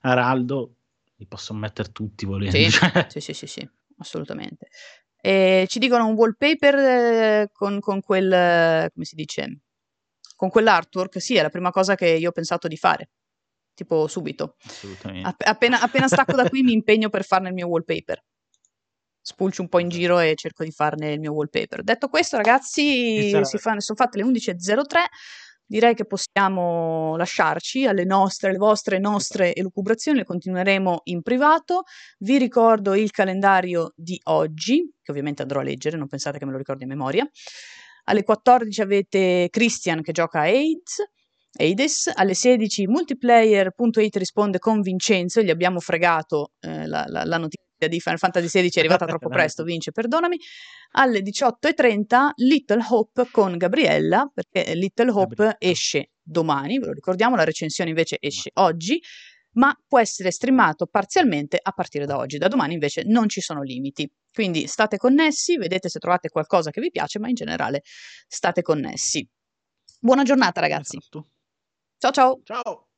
araldo, li posso mettere tutti volendo. Sì, sì, sì, sì, sì, assolutamente. E ci dicono un wallpaper eh, con, con quel, come si dice, con quell'artwork, sì, è la prima cosa che io ho pensato di fare, tipo subito. Assolutamente. App- appena, appena stacco da qui mi impegno per farne il mio wallpaper spulcio un po' in giro e cerco di farne il mio wallpaper. Detto questo, ragazzi, sarà... si fa, sono fatte le 11.03 direi che possiamo lasciarci alle nostre, alle vostre, nostre elucubrazioni, le continueremo in privato. Vi ricordo il calendario di oggi, che ovviamente andrò a leggere, non pensate che me lo ricordi a memoria. Alle 14 avete Christian che gioca a AIDS. Aides, alle 16 multiplayer.it risponde con Vincenzo, gli abbiamo fregato eh, la, la, la notizia di Final Fantasy XVI è arrivata troppo presto, vince, perdonami. Alle 18.30 Little Hope con Gabriella, perché Little Hope Gabriella. esce domani, ve lo ricordiamo, la recensione invece esce oggi, ma può essere streamato parzialmente a partire da oggi. Da domani invece non ci sono limiti. Quindi state connessi, vedete se trovate qualcosa che vi piace, ma in generale state connessi. Buona giornata ragazzi. Esatto. Ciao ciao. Ciao.